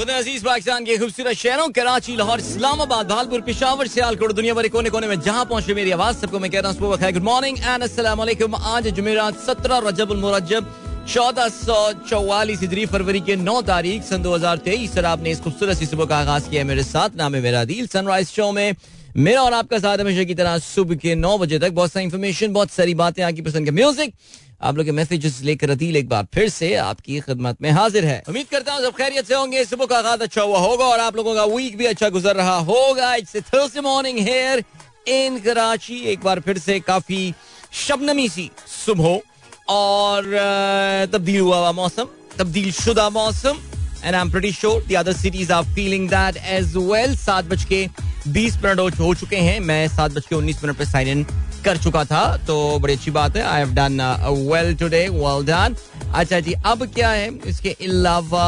अज़ीज़ पाकिस्तान के खूबसूरत शहरों, कराची, लाहौर, इस्लामाबाद भालपुर पिशावर, सियालकोट दुनिया भर कोने कोने में जहाँ पहुँचे मेरी आवाज़, सबको मैं कह रहा हूँ गुड मॉर्निंग एंड वालेकुम आज जुमेरात सत्रह रजब मुरजब चौदह सौ चौवालीस हिजरी फरवरी के नौ तारीख, सन दो हज़ार तेईस सर आपने इस खूबसूरत सी सुबह का आगाज़ किया मेरे साथ, नाम है मेरा दिल सनराइज शो में मेरा और आपका साथ हमेशा की तरह सुबह के नौ बजे तक बहुत सारी इन्फॉर्मेशन बहुत सारी बातें आपकी पसंद के म्यूज़िक आप लोग के मैसेजेस लेकर अदील एक बार फिर से आपकी खिदमत में हाजिर है। उम्मीद करता हूँ सब खैरियत से होंगे, सुबह का आगाज़ अच्छा हुआ होगा और आप लोगों का वीक भी अच्छा गुजर रहा होगा। It's Thursday morning here in Karachi एक बार फिर से काफ़ी शबनमी सी सुबह और तब्दील हुआ हुआ मौसम तब्दील शुदा मौसम। And I am pretty sure the other cities are feeling that as well सात बज के बीस मिनट हो चुके हैं। मैं सात बज के उन्नीस मिनट पे साइन इन कर चुका था तो बड़ी अच्छी बात है I have done well today well done अच्छा जी, अब क्या है इसके अलावा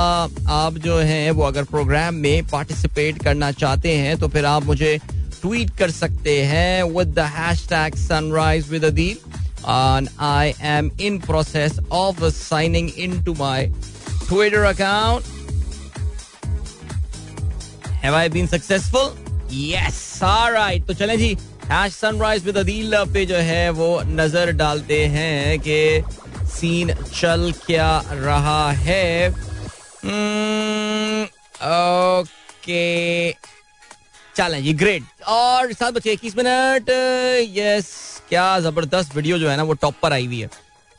आप जो हैं, वो अगर प्रोग्राम में पार्टिसिपेट करना चाहते हैं तो फिर आप मुझे ट्वीट कर सकते हैं with the hashtag sunrise with Adeel and I am in process of signing into my Twitter account. Have I been successful? Yes. All. तो चलें जी हैश सनराइज विद अदील पे जो है वो नज़र डालते हैं कि सीन चल क्या रहा है। ओके चलें जी ग्रेट और सात बजे इक्कीस मिनट यस क्या ज़बरदस्त वीडियो जो है ना वो टॉप पर आई हुई है।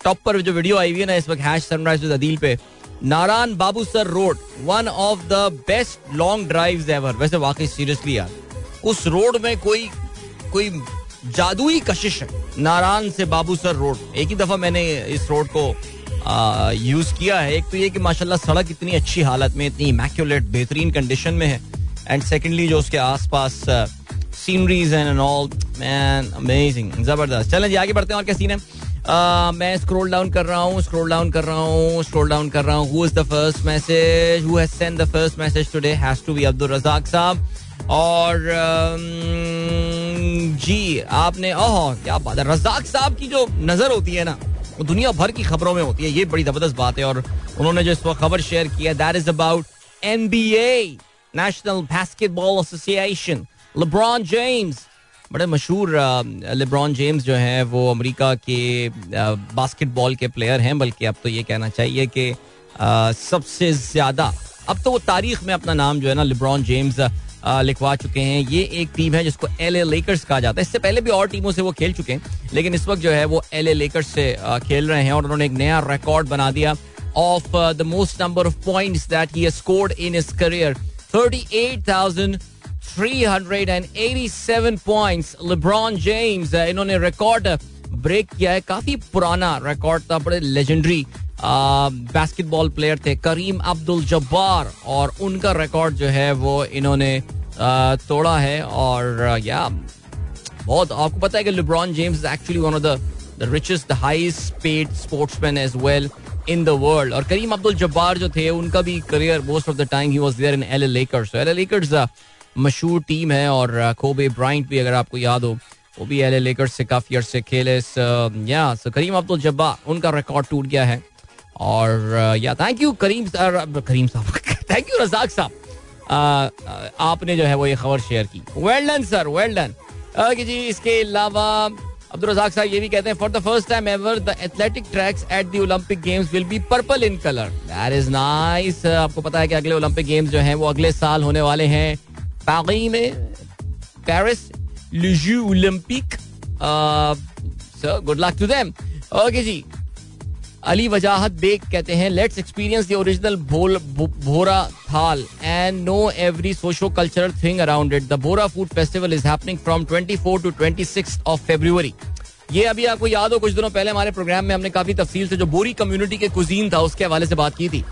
टॉप पर जो वीडियो आई हुई है ना इस वक्त हैश सनराइज विद अदील पे। Narayan Babu sir road one of the best long drives ever वैसे वाकई सीरियसली यार, उस रोड में कोई कोई जादुई कशिश है। नारायण से बाबू सर रोड। एक ही दफ़ा मैंने इस रोड को यूज़ किया है। एक तो ये कि माशाल्लाह सड़क इतनी अच्छी हालत में, इतनी इमैक्यूलेट बेहतरीन कंडीशन में है। एंड सेकेंडली जो उसके आसपास sceneries and all man amazing ज़बरदस्त। चलें जी, आगे बढ़ते हैं और क्या सीन है? मैं स्क्रॉल डाउन कर रहा हूँ स्क्रॉल डाउन कर रहा हूँ स्क्रॉल डाउन कर रहा हूँ। Who is the first message who has send the first message today has to be Abdul Razzaq साहब। और जी, आपने, ओह, क्या बात है। रजाक साहब की जो नज़र होती है ना, वो दुनिया भर की खबरों में होती है, ये बड़ी ज़बरदस्त बात है। और उन्होंने जो इस वक्त खबर शेयर किया that is about NBA National Basketball Association LeBron James बड़े मशहूर लेब्रॉन जेम्स जो हैं, वो अमेरिका के बास्केटबॉल के प्लेयर हैं, बल्कि अब तो ये कहना चाहिए कि सबसे ज़्यादा, अब तो वो तारीख में अपना नाम जो है ना लेब्रॉन जेम्स लिखवा चुके हैं। ये एक टीम है जिसको एल ए लेकर्स कहा जाता है। इससे पहले भी और टीमों से वो खेल चुके हैं लेकिन इस वक्त जो है वो एल ए लेकर्स से खेल रहे हैं और उन्होंने एक नया रिकॉर्ड बना दिया of the most number of points that he scored in his career 38,387 points LeBron James इन्होंने रिकॉर्ड ब्रेक किया है। काफ़ी पुराना रिकॉर्ड था बड़े लेजेंडरी बास्केटबॉल प्लेयर थे करीम अब्दुल जब्बार और उनका रिकॉर्ड जो है वो इन्होंने तोड़ा है और, या, बहुत, आपको पता है कि LeBron James actually one of the richest the highest paid sportsman as well in the world और करीम अब्दुल जब्बार जो थे, उनका भी career most of the time he was there in L Lakers L Lakers मशहूर team है और Kobe Bryant भी अगर आपको याद हो, वो भी एल लेकर्स से काफ़ी अरसे खेले. या करीम अब्दुल जब्बार उनका रिकॉर्ड टूट गया है. और या थैंक यू करीम करीम साहब थैंक यू रजाक साहब आपने जो है वो ये खबर शेयर की। Well done sir well done जी, इसके अलावा अब्दुल रजाक साहब ये भी कहते हैं for the first time ever the athletic tracks at the Olympic games will be purple in colour that is nice आपको पता है कि अगले ओलंपिक गेम्स जो हैं वो अगले साल होने वाले हैं। पारी में Paris लिजू Olympic sir good luck to them okay जी अली वजाहत बेग कहते हैं let's experience original Bohra thaal and know every socio cultural thing around it the Bohra food festival is happening from 24 to 26 of February ये अभी आपको याद हो कुछ दिनों पहले हमारे प्रोग्राम में हमने काफ़ी तफसील से जो बोरी कम्युनिटी के कुजीन था उसके हवाले से बात की थी।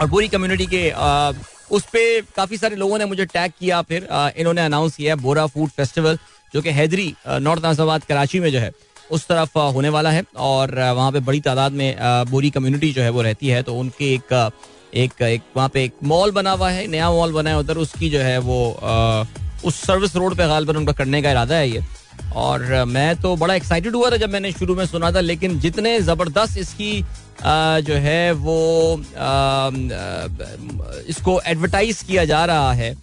और बोरी कम्युनिटी के आ, उस पर काफ़ी सारे लोगों ने मुझे टैग किया फिर इन्होंने अनाउंस किया बोरा फ़ूड फेस्टिवल जो कि हैदरी नॉर्थ नाजाबाद कराची में जो है। उस तरफ़ होने वाला है और वहाँ पे बड़ी तादाद में बोरी कम्युनिटी जो है वो रहती है तो उनके एक एक एक वहाँ पे एक मॉल बना हुआ है, नया मॉल बना है, उधर उसकी जो है वो उस सर्विस रोड पे गाल पर उनका करने का इरादा है ये। और मैं तो बड़ा एक्साइटेड हुआ था जब मैंने शुरू में सुना था, लेकिन जितने ज़बरदस्त इसकी जो है वो इसको एडवर्टाइज किया जा रहा है,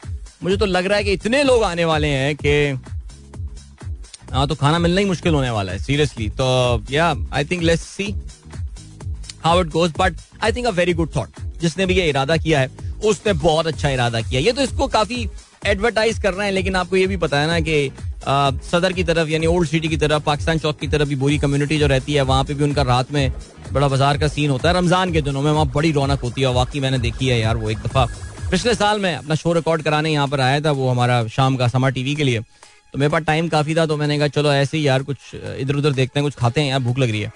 मुझे तो लग रहा है कि इतने लोग आने वाले हैं कि हाँ तो खाना मिलना ही मुश्किल होने वाला है सीरियसली तो yeah I think let's see how it goes but I think a very good thought जिसने भी ये इरादा किया है, उसने बहुत अच्छा इरादा किया ये तो इसको काफ़ी एडवर्टाइज कर रहे हैं, लेकिन आपको ये भी पता है ना कि सदर की तरफ़, यानी ओल्ड सिटी की तरफ़, पाकिस्तान चौक की तरफ़ भी बुरी कम्युनिटी जो रहती है, वहाँ पे भी उनका रात में बड़ा बाज़ार का सीन होता है। रमज़ान के दिनों में वहाँ बड़ी रौनक होती है वाकई मैंने देखी है यार वो एक दफ़ा। पिछले साल में अपना शो रिकॉर्ड कराने यहाँ पर आया था, वो हमारा शाम का समा टीवी के लिए। तो मेरे पास टाइम काफ़ी था तो मैंने कहा, चलो ऐसे ही यार, कुछ इधर उधर देखते हैं, कुछ खाते हैं, यार, भूख लग रही है।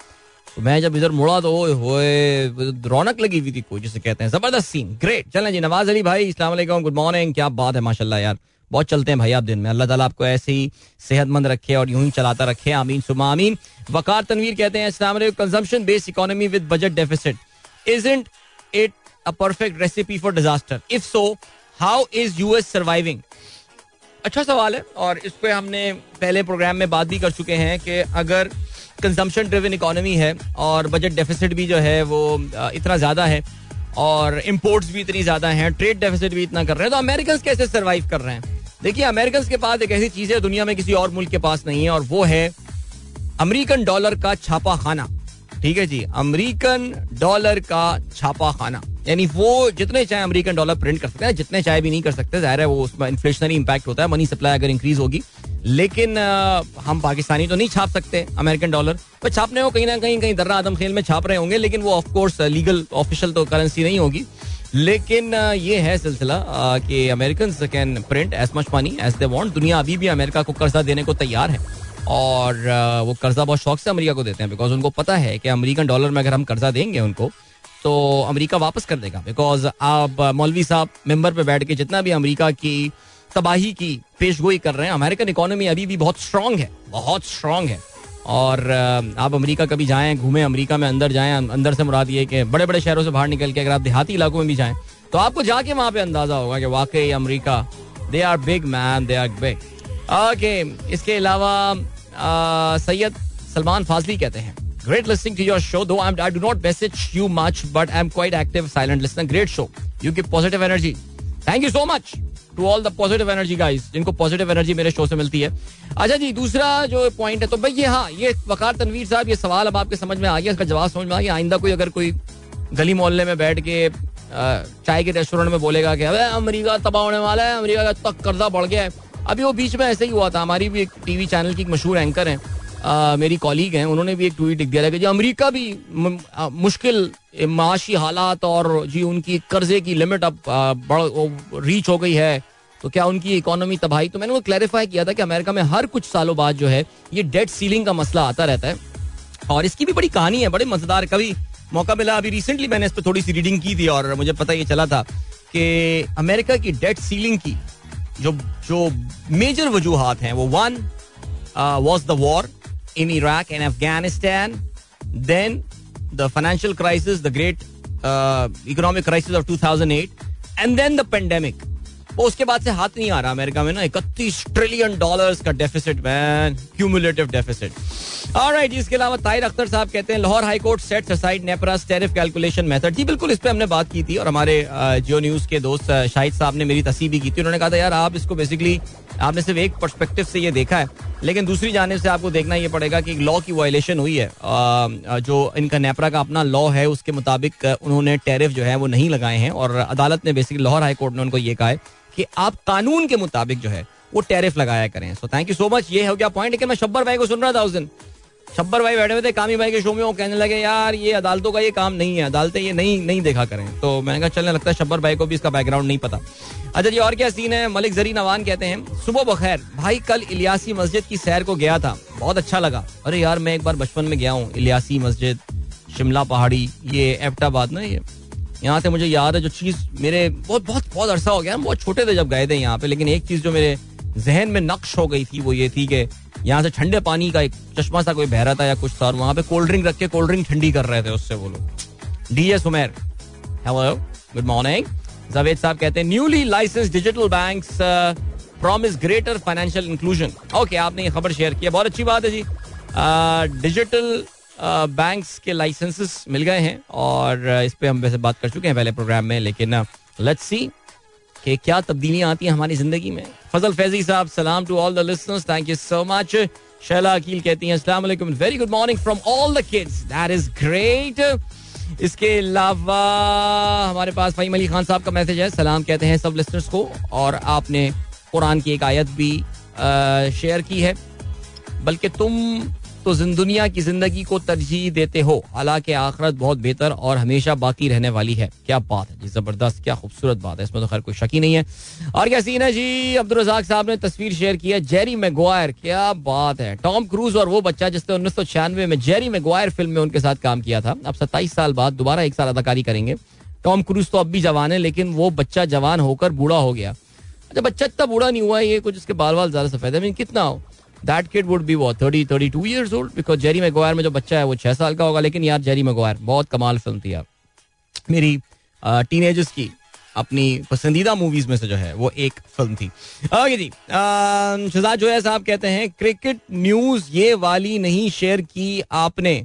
तो मैं जब इधर मुड़ा तो होए, रौनक लगी हुई थी कोई, जिसे कहते हैं, ज़बरदस्त सीन ग्रेट चलें जी, नवाज़ अली भाई इस्लाम गुड मॉर्निंग क्या बात है, माशाल्लाह यार। बहुत चलते हैं भाई आप दिन में, अल्लाह ताला आपको ऐसे ही सेहतमंद रखे और यूँ ही चलाता रखे, आमीन सुमा आमीन। वकार तनवीर कहते हैं इस्लाम consumption based economy with budget deficit isn't it a perfect recipe for disaster if so how is US surviving अच्छा सवाल है और इस पर हमने पहले प्रोग्राम में बात भी कर चुके हैं कि अगर कंजम्पशन ड्रिवन इकोनॉमी है और बजट डेफिसिट भी जो है वो इतना ज़्यादा है और इम्पोर्ट्स भी इतनी ज़्यादा हैं ट्रेड डेफिसिट भी इतना कर रहे हैं तो अमेरिकन कैसे सर्वाइव कर रहे हैं? देखिए अमेरिकन के पास एक ऐसी चीज़ है, दुनिया में किसी और मुल्क के पास नहीं है और वो है अमेरिकन डॉलर का छापा खाना ठीक है जी, अमेरिकन डॉलर का छापा खाना यानी वो जितने चाहे अमेरिकन डॉलर प्रिंट कर सकते हैं जितने चाहे भी नहीं कर सकते ज़ाहिर है वो उसमें इन्फ्लेशनरी इंपैक्ट होता है मनी सप्लाई अगर इंक्रीज होगी। लेकिन आ, हम पाकिस्तानी तो नहीं छाप सकते अमेरिकन डॉलर पर छापने को कहीं ना कहीं कहीं दर्रा आदम खेल में छाप रहे होंगे लेकिन वो ऑफकोर्स लीगल ऑफिशियल तो करेंसी नहीं होगी। लेकिन ये है सिलसिला कि American can print as much money as they want दुनिया अभी भी अमेरिका को कर्जा देने को तैयार है। और वो कर्जा बहुत शौक से अमेरिका को देते हैं बिकॉज़ उनको पता है कि अमेरिकन डॉलर में अगर हम कर्जा देंगे उनको तो अमेरिका वापस कर देगा। बिकॉज़ आप मौलवी साहब, मेंबर पे बैठ के जितना भी अमेरिका की तबाही की पेश गोई कर रहे हैं अमेरिकन इकोनॉमी अभी भी बहुत स्ट्रांग है, बहुत स्ट्रांग है। और आप अमेरिका कभी जाएँ, घूमें, अमेरिका में अंदर जाएँ अंदर से मुराद ये कि बड़े बड़े शहरों से बाहर निकल के अगर आप देहाती इलाकों में भी जाएँ तो आपको जाके वहाँ पे अंदाज़ा होगा कि वाकई America they are big man they are big okay इसके अलावा सैयद सलमान फाजली कहते हैं। Great listening to your show. Though I'm, I do not message you much, but I'm quite active, silent listener. Great show. You give positive energy. Thank you so much to all the positive energy guys जिनको positive energy मेरे show से मिलती है अच्छा जी दूसरा जो point है तो भाई ये हाँ ये वकार तनवीर साहब ये सवाल अब आपके समझ में आ गया इसका जवाब समझ में आ गया आइंदा कोई अगर कोई गली मोहल्ले में बैठ के चाय के रेस्टोरेंट में बोलेगा कि अरे अमेरिका तबाह होने वाला है अमेरिका का तक कर्जा बढ़ गया है अभी वो बीच में ऐसे ही हुआ था हमारी भी एक टीवी चैनल की एक मशहूर एंकर है मेरी कॉलीग हैं, उन्होंने भी एक ट्वीट लिख दिया। कि जो, अमेरिका भी मुश्किल माशी हालात और जी, उनकी कर्जे की लिमिट अब बढ़ रीच हो गई है। तो क्या उनकी इकोनॉमी तबाही? तो मैंने वो क्लैरिफाई किया था कि अमेरिका में हर कुछ सालों बाद जो है, ये डेट सीलिंग का मसला आता रहता है। और इसकी भी बड़ी कहानी है, बड़े मज़ेदार। कभी मौका मिला, अभी रिसेंटली मैंने इस पर थोड़ी सी रीडिंग की थी और मुझे पता ये चला था कि अमेरिका की डेट सीलिंग की जो जो मेजर वजूहत हैं, वो one was the war in Iraq and Afghanistan. Then the financial crisis, the great uh, economic crisis of 2008, and then the pandemic. उसके बाद से हाथ नहीं आ रहा अमेरिका में ना इकतीस ट्रिलियन डॉलर्स का deficit man cumulative deficit alright इसके अलावा ताहिर अख्तर साहब कहते हैं Lahore high court sets aside NEPRA's tariff calculation method जी बिल्कुल इस पर हमने बात की थी और हमारे जियो न्यूज़ के दोस्त शाहिद साहब ने मेरी तस्वीर भी की थी उन्होंने कहा था यार आप इसको बेसिकली आपने सिर्फ़ एक परस्पेक्टिव से ये देखा है, लेकिन दूसरी जानब से आपको देखना ये पड़ेगा कि लॉ की वायलेशन हुई है। जो इनका नेपरा का अपना लॉ है, उसके मुताबिक उन्होंने टैरिफ जो है वो नहीं लगाए हैं, और अदालत ने बेसिकली लाहौर हाई कोर्ट ने उनको ये कहा है कि आप कानून के मुताबिक जो है वो टैरिफ लगाया करें। So thank you so much ये हो गया पॉइंट लेकिन मैं शब्बर भाई को सुन रहा था उस दिन। शब्बर भाई बैठे हुए थे, कामी भाई के शो में वो कहने लगे, यार, ये अदालतों का ये काम नहीं है, अदालतें ये नहीं नहीं देखा करें। तो मैंने कहा, चलने लगता है शब्बर भाई को भी, इसका बैकग्राउंड नहीं पता। अच्छा जी, और क्या सीन है? मलिक जरी नवान कहते हैं, सुबह बखैर, भाई कल इलियासी मस्जिद की सैर को गया था, बहुत अच्छा लगा। अरे यार, मैं एक बार बचपन में गया हूँ, इलियासी मस्जिद, शिमला पहाड़ी, ये एबटाबाद ना ये। यहाँ से मुझे याद है, जो चीज़ मेरे, बहुत बहुत बहुत अरसा हो गया, हम बहुत छोटे थे जब गए थे यहाँ पे, लेकिन एक चीज़ जो मेरे जहन में नक्श हो गई थी वो ये थी कि यहाँ से ठंडे पानी का एक चश्मा सा कोई बह रहा था या कुछ था और वहाँ पे कोल्ड ड्रिंक रख के कोल्ड ड्रिंक ठंडी कर रहे थे उससे वो लोग। D S Umer hello good morning Javed sahab कहते हैं newly licence digital bank promise greater financial inclusion okay आपने ये खबर शेयर किया बहुत अच्छी बात है जी। डिजिटल बैंक्स के लाइसेंसेस मिल गए हैं और इस पे हम वैसे बात कर चुके हैं पहले प्रोग्राम में, लेकिन लेट्स सी कि क्या तब्दीलियाँ आती हैं हमारी ज़िंदगी में? फजल फैजी साहब, सलाम to all the listeners thank you so much Shaila Aqeel कहती हैं अस्सलाम वालेकुम very good morning from all the kids that is great इसके अलावा हमारे पास फहीम अली खान साहब का मैसेज है। सलाम कहते हैं सब लिसनर्स को। और आपने कुरान की एक आयत भी शेयर की है। बल्कि तुम तो दुनिया की ज़िंदगी को तरजीह देते हो, हालाँकि आखरत बहुत बेहतर और हमेशा बाकी रहने वाली है। क्या बात है जी, ज़बरदस्त, क्या खूबसूरत बात है, इसमें तो खैर कोई शक ही नहीं है। और क्या सीन है जी अब्दुल रजाक साहब ने तस्वीर शेयर की है, जेरी मैगवायर, क्या बात है। टॉम क्रूज और वो बच्चा जिसने उन्नीस सौ छियानवे में जेरी मैगवायर फ़िल्म में उनके साथ काम किया था, अब सत्ताईस साल बाद दोबारा एक साल अदाकारी करेंगे। टॉम क्रूज तो अब भी जवान है, लेकिन वो बच्चा जवान होकर बूढ़ा हो गया। अच्छा बच्चा इतना बूढ़ा नहीं हुआ ये कुछ इसके बाल बाल ज़्यादा सफ़ेद है कितना हो? दैट किड वुड बी वो thirty thirty two years old because Jerry Maguire में जो बच्चा है, वो छह साल का होगा, लेकिन यार जेरी मेगवायर बहुत कमाल फ़िल्म थी यार। मेरी टीन की अपनी पसंदीदा मूवीज़ में से जो है, वो एक फ़िल्म थी। ओके जी शहजाद जो है साहब कहते हैं क्रिकेट न्यूज़ ये वाली नहीं शेयर की आपने।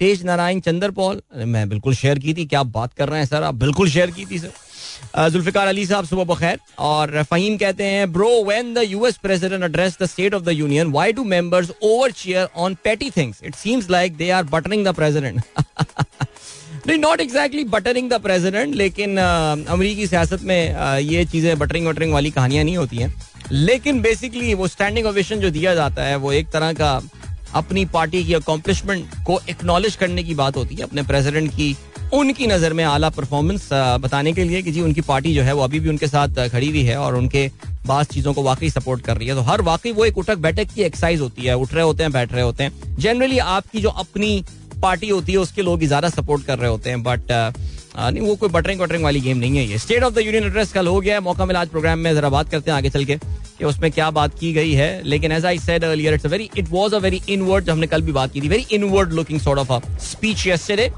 तेज नारायण चंद्र पॉल मैं बिल्कुल शेयर की थी। क्या बात कर रहे हैं, सर? आप बिल्कुल शेयर की थी, सर। जुल्फिकार अली साहब, सुबह बखैर। और फहीम कहते हैं, bro when the US president address the State of the Union why do members over chair on petty things it seems like they are buttering the president नहीं not exactly buttering the president लेकिन अमरीकी सियासत में ये चीज़ें buttering वटरिंग वाली कहानियाँ नहीं होती हैं। लेकिन बेसिकली वो स्टैंडिंग ओवेशन जो दिया जाता है, वो एक तरह का अपनी पार्टी की अकॉम्प्लिशमेंट को एक्नॉलेज करने की बात होती है, अपने प्रेसिडेंट की, उनकी नज़र में आला परफॉर्मेंस बताने के लिए कि जी, उनकी पार्टी जो है वो अभी भी उनके साथ खड़ी हुई है और उनके बास चीज़ों को वाकई सपोर्ट कर रही है। तो हर वाकई वो एक उठक बैठक की एक्सरसाइज होती है, उठ रहे होते हैं, बैठ रहे होते हैं। जनरली आपकी जो अपनी पार्टी होती है, उसके लोग ज़्यादा सपोर्ट कर रहे होते हैं। बट नहीं वो कोई बटरिंग वटरिंग वाली गेम नहीं है ये। State of the Union address कल हो गया है मौका मिला आज प्रोग्राम में जरा बात करते हैं आगे चल के कि उसमें क्या बात की गई है। लेकिन as I said earlier it's very it was a very inward हमने कल भी बात की थी very inward looking sort of a speech yesterday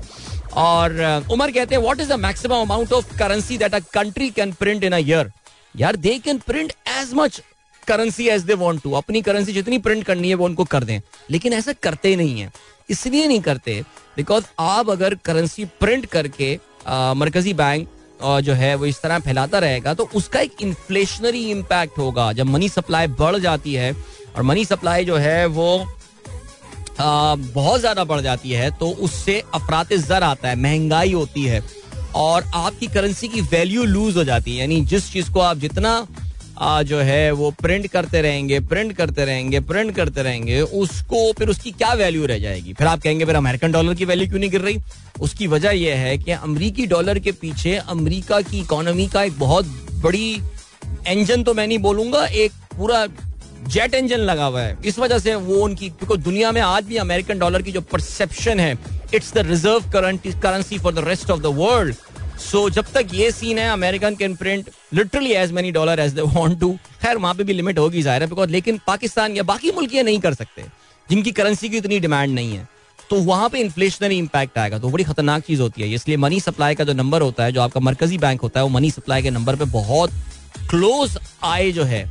और uh, उमर कहते हैं what is the maximum amount of currency that a country can print in a year यार they can print as much currency as they want to अपनी currency जितनी print करनी है वो उनको कर दें। लेकिन ऐसा करते नहीं है। इसलिए नहीं करते बिकॉज़ आप अगर करेंसी प्रिंट करके मरकजी बैंक और जो है वो इस तरह फैलाता रहेगा तो उसका एक इन्फ्लेशनरी इम्पैक्ट होगा। जब मनी सप्लाई बढ़ जाती है और मनी सप्लाई जो है वो आ, बहुत ज़्यादा बढ़ जाती है तो उससे अफरात जर आता है महँगाई होती है और आपकी करेंसी की वैल्यू लूज हो जाती है। यानी जिस चीज़ को आप जितना आ, जो है वो प्रिंट करते रहेंगे प्रिंट करते रहेंगे प्रिंट करते रहेंगे उसको फिर उसकी क्या वैल्यू रह जाएगी? फिर आप कहेंगे फिर अमेरिकन डॉलर की वैल्यू क्यों नहीं गिर रही? उसकी वजह यह है कि अमरीकी डॉलर के पीछे अमरीका की इकोनॉमी का एक बहुत बड़ी इंजन तो मैं नहीं बोलूँगा एक पूरा जेट इंजन लगा हुआ है। इस वजह से वो उनकी क्योंकि दुनिया में आज भी अमेरिकन डॉलर की जो परसेप्शन है it's the reserve currency for the rest of the world so जब तक ये सीन है American can print literally as many dollar as they want to खैर, वहाँ पे भी लिमिट होगी ज़ाहिर है बिकॉज़ लेकिन पाकिस्तान या बाकी मुल्क ये नहीं कर सकते, जिनकी करेंसी की इतनी डिमांड नहीं है। तो वहाँ पे इन्फ्लेशनरी इंपैक्ट आएगा तो बड़ी खतरनाक चीज़ होती है। इसलिए मनी सप्लाई का जो नंबर होता है, जो आपका मरकजी बैंक होता है, वो मनी सप्लाई के नंबर पे बहुत क्लोज आए जो है,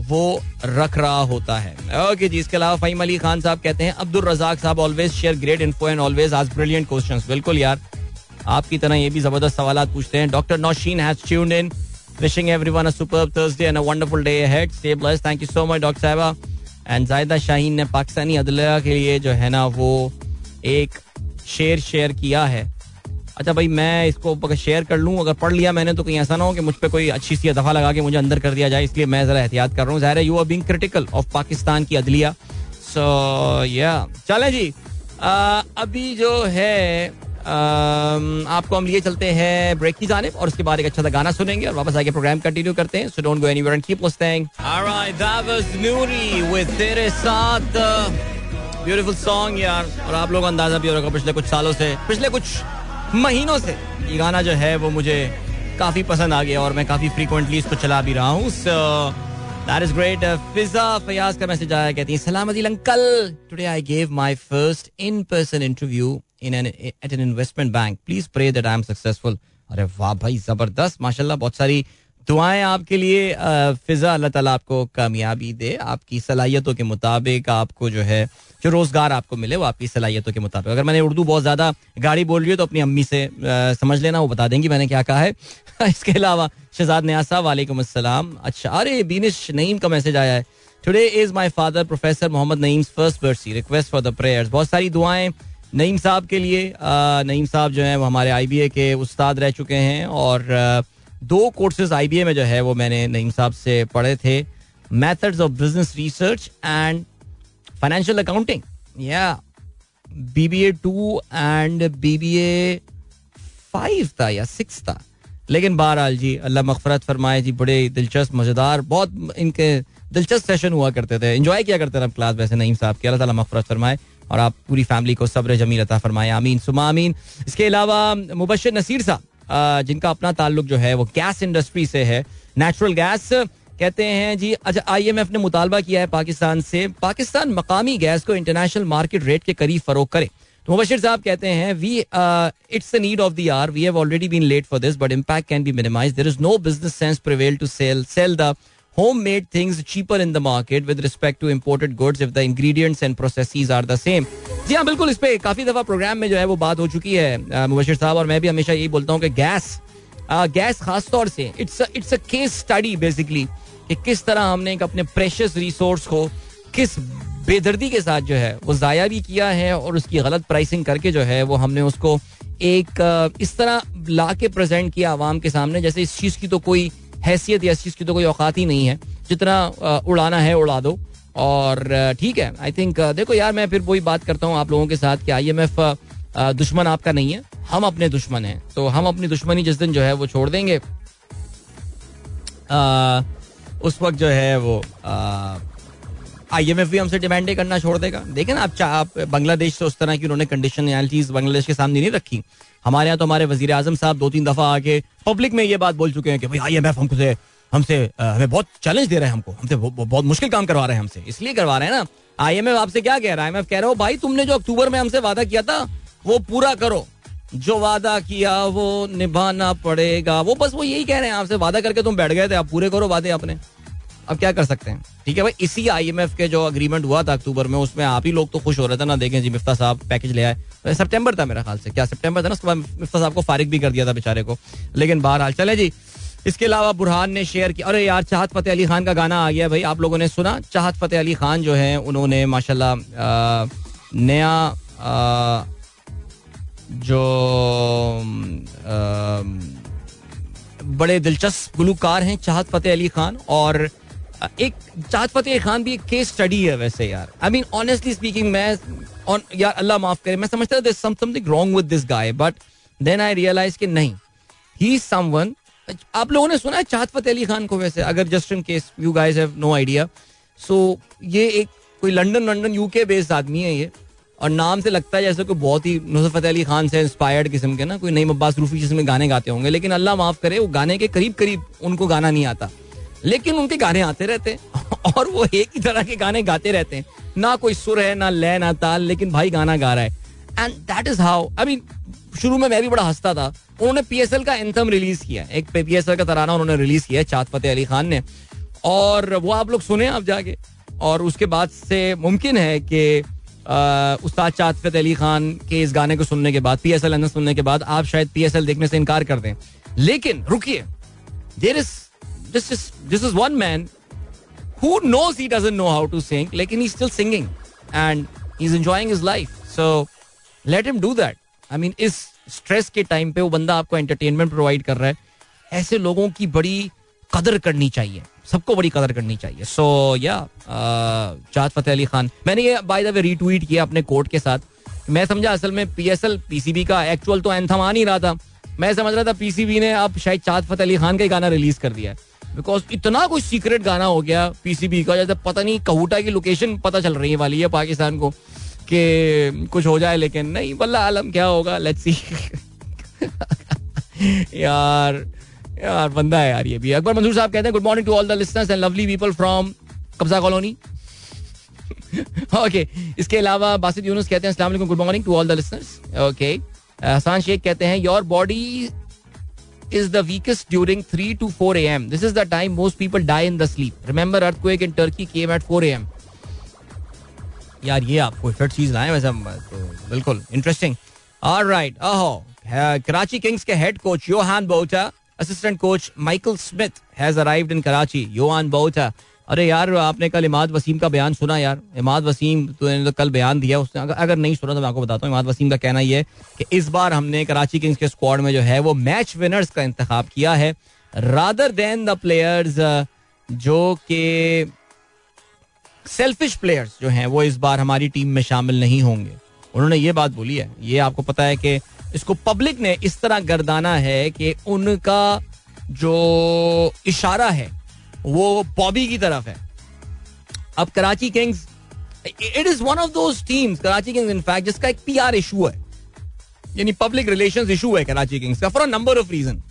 वो रख रहा होता है। ओके जी, इसके अलावा फहीम अली खान साहब कहते हैं, Abdul Razzaq sahab always share great info and always ask brilliant questions बिल्कुल यार आपकी तरह ये भी ज़बरदस्त सवाल पूछते हैं। Doctor Naushin has tuned in wishing everyone a superb Thursday and a wonderful day ahead stay blessed thank you so much doctor sahiba and Zaida Shaheen ने पाकिस्तानी अदलिया के लिए जो है ना वो एक शेर शेयर किया है। अच्छा भाई मैं इसको अगर शेयर कर लूँ अगर पढ़ लिया मैंने तो कहीं ऐसा ना हो कि मुझ पर कोई अच्छी सी दफ़ा लगा के मुझे अंदर कर दिया जाए। इसलिए मैं जरा एहतियात कर रहा हूँ। ज़ाहिर you are being critical of Pakistan की अदलिया। सो या चले जी। आ, अभी जो है आपको हम लिए चलते हैं ब्रेक की जाने और उसके बाद एक अच्छा सा गाना सुनेंगे और वापस आके प्रोग्राम कंटिन्यू करते हैं। So don't go anywhere and keep listening alright that was Noori with तेरे साथ ब्यूटीफुल सॉन्ग यार और आप लोग अंदाज़ा भी होगा पिछले कुछ सालों से, पिछले कुछ महीनों से ये गाना जो है वो मुझे काफ़ी पसंद आ गया और मैं काफ़ी फ्रीक्वेंटली इसको चला भी रहा हूँ। That is great Fiza Fayyaz का मैसेज आया, कहती है सलामती uncle today I gave my first in person interview in an at an investment bank please pray that I am successful अरे वाह भाई ज़बरदस्त माशाल्लाह बहुत सारी दुआएँ आपके लिए फिजा अल्लाह ताला आपको कामयाबी दे। आपकी सलाहियतों के मुताबिक आपको जो है जो रोज़गार आपको मिले वो आपकी सलाहियतों के मुताबिक। अगर मैंने उर्दू बहुत ज़्यादा गाड़ी बोल रही है तो अपनी अम्मी से आ, समझ लेना वो बता देंगी मैंने क्या कहा है। इसके अलावा शहजाद न्याज साहब वालेकुम अस्सलाम। अच्छा अरे बीनिश नईम का मैसेज आया है। Today is my father professor Mohammad Naeem first बर्सी request for the prayers बहुत सारी दुआएँ नईम साहब के लिए नईम साहब जो है वो हमारे आईबीए के उस्ताद रह चुके हैं और दो कोर्सेज आईबीए में जो है वो मैंने नईम साहब से पढ़े थे। Methods of business research and financial accounting या B B A two and B B A five था या सिक्स था। लेकिन बहरहाल जी, अल्लाह मफफरत फरमाए जी, बड़े दिलचस्प, मज़ेदार, बहुत इनके दिलचस्प सेशन हुआ करते थे। इंजॉय किया करते थे क्लास वैसे नईम साहब की। अल्लाह ताला फरमाए। और आप पूरी फैमिली को सब्र जमील अता फरमाए, आमीन सुमा आमीन। इसके अलावा मुबशर नसीर साहब जिनका अपना ताल्लुक जो है, वो गैस इंडस्ट्री से है, नेचुरल गैस। कहते हैं, जी अच्छा आईएमएफ ने मुतालबा किया है पाकिस्तान से, पाकिस्तान मकामी गैस को इंटरनेशनल मार्केट रेट के करीब फरोख करे। तो मुबशिर साहब कहते हैं we it's need of the hour we have already been late for this but impact can be minimise there is no business sense prevail to sell sell the home made things cheaper in the market with respect to imported goods if the ingredients and processes are the same जी हाँ बिल्कुल, इस पे काफ़ी दफ़ा programme में जो है वो बात हो चुकी है मुबशिर साहब, और मैं भी हमेशा यही बोलता हूँ कि गैस गैस खास तौर से it's it's a case study basically कि किस तरह हमने एक अपने प्रेशियस रिसोर्स को किस बेदर्दी के साथ जो है वो ज़ाया भी किया है और उसकी गलत प्राइसिंग करके जो है वो हमने उसको एक इस तरह ला के प्रेजेंट किया आवाम के सामने। जैसे इस चीज़ की तो कोई हैसियत या इस चीज़ की तो कोई औकात ही नहीं है। जितना उड़ाना है उड़ा दो। और ठीक है आई थिंक देखो यार मैं फिर वही बात करता हूँ आप लोगों के साथ कि आई एम एफ़ दुश्मन आपका नहीं है। हम अपने दुश्मन हैं। तो हम अपनी दुश्मनी जिस दिन जो है वो छोड़ देंगे। आ, उस वक्त जो है वो आई एम एफ़ भी हमसे डिमांडें करना छोड़ देगा। देखें ना, आप आप बांग्लादेश से उस तरह की उन्होंने कंडीशन चीज़ बांग्लादेश के सामने नहीं रखी। हमारे यहाँ तो हमारे वज़ीर आज़म साहब दो तीन दफ़ा आके पब्लिक में ये बात बोल चुके हैं कि, भाई आई एम एफ़ हमसे हमसे हमें बहुत चैलेंज दे रहे हैं हमको। हमसे बहुत मुश्किल काम करवा रहे हैं हमसे। इसलिए करवा रहे हैं ना। आई एम एफ़ आपसे क्या कह रहा है? आई एम एफ़ कह रहे हो भाई, तुमने जो अक्टूबर में हमसे वादा किया था, वो पूरा करो। जो वादा किया, वो निभाना पड़ेगा। वो बस वो यही कह रहे हैं, आपसे वादा करके तुम बैठ गए थे, आप पूरे करो वादे अपने। अब क्या कर सकते हैं? ठीक है भाई, इसी आईएमएफ के जो अग्रीमेंट हुआ था अक्टूबर में, उसमें आप ही लोग तो खुश हो रहे थे ना? देखें जी, मिफ्ता साहब पैकेज ले आए। सितंबर था मेरा ख्याल से। क्या सितंबर था ना? उसके बाद मिफ्ता साहब को फारिग भी कर दिया था बेचारे को। लेकिन बहरहाल, चले जी। इसके अलावा बुरहान ने शेयर किया। अरे यार, चाहत फतेह अली खान का गाना आ गया भाई, आप लोगों ने सुना? चाहत फतेह अली खान जो है, उन्होंने, माशाल्लाह नया जो बड़े दिलचस्प गुलूकार हैं चाहत फतेह अली खान और एक चाहत फतेह खान भी एक केस स्टडी है वैसे यार। आई मीन ऑनेस्टली स्पीकिंग मैं ऑन यार अल्लाह माफ़ करे, मैं समझता था something wrong with this guy but then I realise कि नहीं ही समवन आप लोगों ने सुना है चाहत फतेह अली खान को वैसे, अगर just in case you guys have no idea so ये एक कोई लंदन लंदन यूके बेस्ड आदमी है ये, और नाम से लगता है जैसे कोई बहुत ही नुसरत फतेह अली खान से इंस्पायर्ड किस्म के ना, कोई नई अब्बास रूफी जिसमें गाने गाते होंगे, लेकिन अल्लाह माफ़ करे, वो गाने के करीब करीब उनको गाना नहीं आता। लेकिन उनके गाने आते रहते हैं। और वो एक ही तरह के गाने गाते रहते हैं। ना कोई सुर है, ना लय, ना ताल, लेकिन भाई गाना गा रहा है। And that is how I mean शुरू में मैं भी बड़ा हंसता था। उन्होंने पीएसएल का एंथम रिलीज़ किया एक पीएसएल का तराना उन्होंने रिलीज़ किया चाँद फतेह अली खान ने। और वो आप लोग सुने आप जाके। और उसके बाद से मुमकिन है कि उस्ताद चाँद फतेह अली खान के इस गाने को सुनने के बाद पीएसएल एंथम सुनने के बाद आप शायद पीएसएल देखने से इनकार कर दें। लेकिन, रुकिए। There is this is this is one man who knows he doesn't know how to sing, like he's still singing and he's enjoying his life. So let him do that. I mean, इस stress के time पे वो बंदा आपको entertainment provide कर रहा है। ऐसे लोगों की बड़ी कदर करनी चाहिए। सबको बड़ी कदर करनी चाहिए। सो या चाद फतेह अली खान। मैंने ये बाय द वे रीट्वीट किया अपने कोर्ट के साथ। मैं समझा असल में पी एस पीएसएल पीसीबी का एक्चुअल तो एंथम आ नहीं रहा था। मैं समझ रहा था पीसीबी ने अब शायद चाद फतेह अली खान का ही गाना रिलीज़ कर दिया है। बिकॉज़ इतना कुछ सीक्रेट गाना हो गया पीसीबी का, जैसे पता नहीं कहूटा की लोकेशन पता चल रही है, वाली है पाकिस्तान को, कि कुछ हो जाए, लेकिन नहीं बल्ला आलम क्या होगा? लेट्स सी यार यार, बंदा है यार ये भी। अकबर मंजूर साहब कहते हैं good morning to all the listeners and lovely people from Qabza colony. Okay इसके अलावा बासित यूनुस कहते हैं अस्सलाम good morning to all the listeners okay Hasan Sheikh कहते हैं your body is the weakest during 3 to 4 a.m. This is the time most people die in the sleep. Remember, earthquake in Turkey came at 4 a.m. यार ये आपको fit चीज़ लाए वैसे तो बिल्कुल interesting all right ओहो कराची किंग्स के head coach Johan Botha assistant coach Michael Smith has arrived in Karachi Johan Botha अरे यार आपने कल इमाद वसीम का बयान सुना यार। इमाद वसीम तो, तो कल बयान दिया उसने। अगर नहीं सुना तो मैं आपको बताता हूँ इमाद वसीम का कहना यह है कि इस बार हमने कराची किंग्स के स्क्वाड में जो है वो मैच विनर्स का इंतखब किया है। रादर देन द प्लेयर्स जो कि सेल्फिश प्लेयर्स जो हैं वो इस बार हमारी टीम में शामिल नहीं होंगे। उन्होंने ये बात बोली है ये आपको पता है कि इसको पब्लिक ने इस तरह गर्दाना है कि उनका जो इशारा है वो बॉबी की तरफ़ है। अब Karachi Kings it is one of those teams Karachi Kings in fact जिसका एक पी आर इशू है। यानी पब्लिक रिलेशन इशू है कराची किंग्स का for number of reason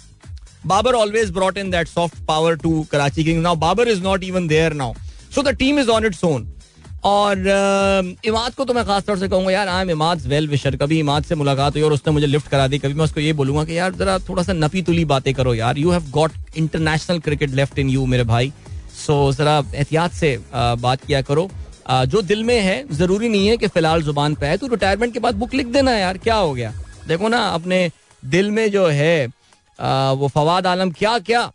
Babar always brought in that soft power to Karachi Kings. Now Babar is not even there now so the team is on its own और इमाद को तो मैं खास तौर से कहूँगा, यार I am Imad well wisher कभी इमाद से मुलाकात हुई और उसने मुझे लिफ्ट करा दी, कभी मैं उसको ये बोलूँगा कि, यार, जरा थोड़ा सा नफी तुली बातें करो यार। You have got international cricket left in you मेरे भाई। सो जरा एहतियात से बात किया करो। जो दिल में है, ज़रूरी नहीं है कि फ़िलहाल ज़ुबान पे है तो रिटायरमेंट के बाद बुक लिख देना यार, क्या हो गया? देखो ना, अपने दिल में जो है वो फवाद आलम क्या क्या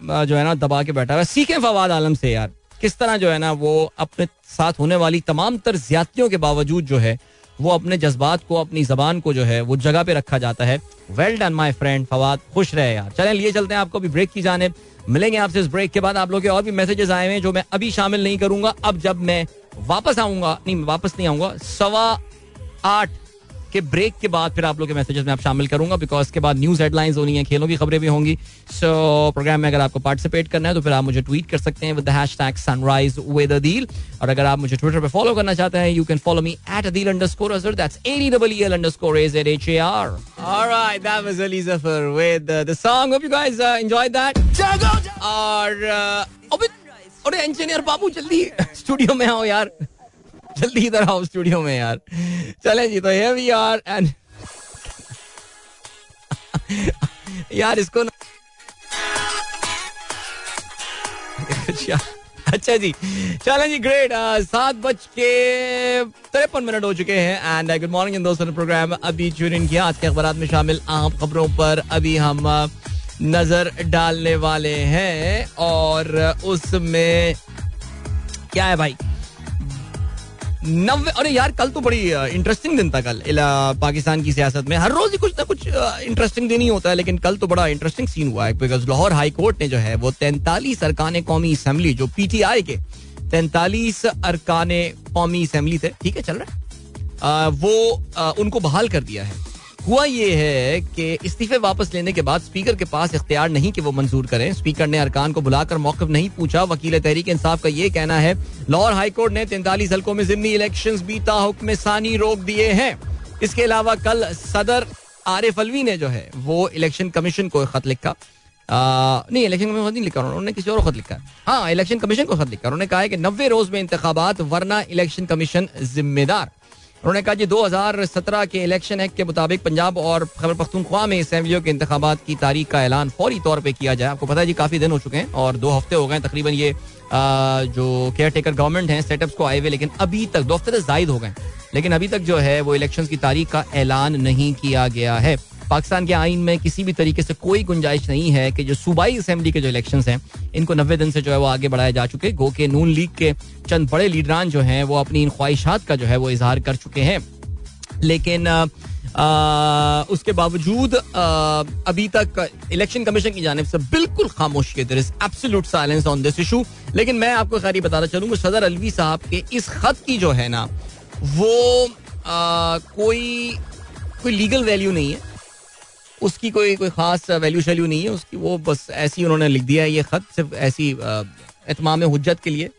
जो है ना, दबा के बैठा हुआ सीखें फवाद आलम से यार। किस तरह जो है ना, वो अपने साथ होने वाली तमाम तर ज्यादतियों के बावजूद जो है, वो अपने जज्बात को, अपनी जबान को जो है, वो जगह पे रखा जाता है। Well done my friend Fawad, खुश रहे यार। चलें, लिए चलते हैं आपको भी ब्रेक की जाने। मिलेंगे आपसे इस ब्रेक के बाद। आप लोग के और भी मैसेजेस आए हुए हैं, जो मैं अभी शामिल नहीं करूँगा। अब जब मैं वापस आऊँगा, नहीं वापस नहीं आऊँगा, सवा आठ के ब्रेक के बाद फिर आप लोग के मैसेजेस में आप शामिल करूँगा बिकॉज़ उसके बाद न्यूज़ हेडलाइंस होनी है खेलों की खबरें भी होंगी। सो so, प्रोग्राम में अगर आपको पार्टिसिपेट करना है तो फिर आप मुझे ट्वीट कर सकते हैं with the hashtag sunrise with Adeel और अगर आप मुझे ट्विटर पे फॉलो करना चाहते हैं you can follow me at Adeel underscore Azhar that's A D double E L underscore A Z H A R alright that was Ali Zafar with the song hope you guys enjoyed that और uh, अबे अरे engineer बाबू जल्दी studio में आओ यार। जल्दी इधर आओ स्टूडियो में यार। चले जी तो भी यार एंड यार इसको अच्छा, जी चले जी ग्रेट सात बज के तिरपन मिनट हो चुके हैं एंड गुड मॉर्निंग इन दोस्तों प्रोग्राम अभी चुन इन किया आज के अखबार में शामिल आम खबरों पर। अभी हम नज़र डालने वाले हैं और उसमें क्या है भाई? नब्बे अरे यार कल तो बड़ी इंटरेस्टिंग दिन था कल। पाकिस्तान की सियासत में। हर रोज ही कुछ ना कुछ इंटरेस्टिंग दिन ही होता है लेकिन कल तो बड़ा इंटरेस्टिंग सीन हुआ है बिकॉज़ लाहौर हाई कोर्ट ने जो है वो तैंतालीस अरकान कौमी असम्बली जो पी टी आई के तैंतालीस अरकान कौमी असम्बली थे ठीक है चल रहा है? वो आ, उनको बहाल कर दिया है। हुआ ये है कि इस्तीफे वापस लेने के बाद स्पीकर के पास इख्तियार नहीं कि वो मंजूर करें। स्पीकर ने अरकान को बुलाकर मौकफ नहीं पूछा। वकील तहरीक इंसाफ का ये कहना है लाहौर हाईकोर्ट ने तैंतालीस हल्कों में जिमनी इलेक्शन भी ताहुक्म सानी रोक दिए हैं। इसके अलावा कल सदर आरिफ अलवी ने जो है वो इलेक्शन कमीशन को खत लिखा। आ, नहीं इलेक्शन कमीशन नहीं लिखा उन्होंने किसी और खत लिखा हाँ। इलेक्शन कमीशन को खत लिखा उन्होंने कहा है कि नब्बे रोज में इंतबात वरना इलेक्शन कमीशन जिम्मेदार। उन्होंने कहा कि 2017 के इलेक्शन एक्ट के मुताबिक पंजाब और खबर पख्तूनख्वा में असम्बलियों के इंतबात की तारीख का ऐलान फौरी तौर पर किया जाए। आपको पता है जी, काफ़ी दिन हो चुके हैं और दो हफ़्ते हो गए तकरीबन ये जो केयर टेकर गवर्नमेंट है सेटअप्स को आए हुए, लेकिन अभी तक दो हफ़्ते जायद हो गए लेकिन अभी तक जो है वो इलेक्शन की तारीख का ऐलान नहीं किया गया है। पाकिस्तान के आइन में किसी भी तरीके से कोई गुंजाइश नहीं है कि जो सूबाई असम्बली के जो इलेक्शन हैं इनको नब्बे दिन से जो है वो आगे बढ़ाए जा चुके गो के नून लीग के चंद बड़े लीडरान जो हैं वो अपनी इन ख्वाहिशात का जो है वो इजहार कर चुके हैं। लेकिन आ, उसके बावजूद आ, अभी तक इलेक्शन कमीशन की जानब से बिल्कुल खामोशी है। Is absolute silence on this issue लेकिन मैं आपको खैर बताना चाहूँगा सदर अलवी साहब के इस खत की जो है ना वो आ, कोई कोई लीगल वैल्यू नहीं है। उसकी कोई कोई खास वैल्यू शैल्यू नहीं है, उसकी वो बस ऐसी उन्होंने लिख दिया है, ये खत सिर्फ़ ऐसी एतमाम हजत के लिए।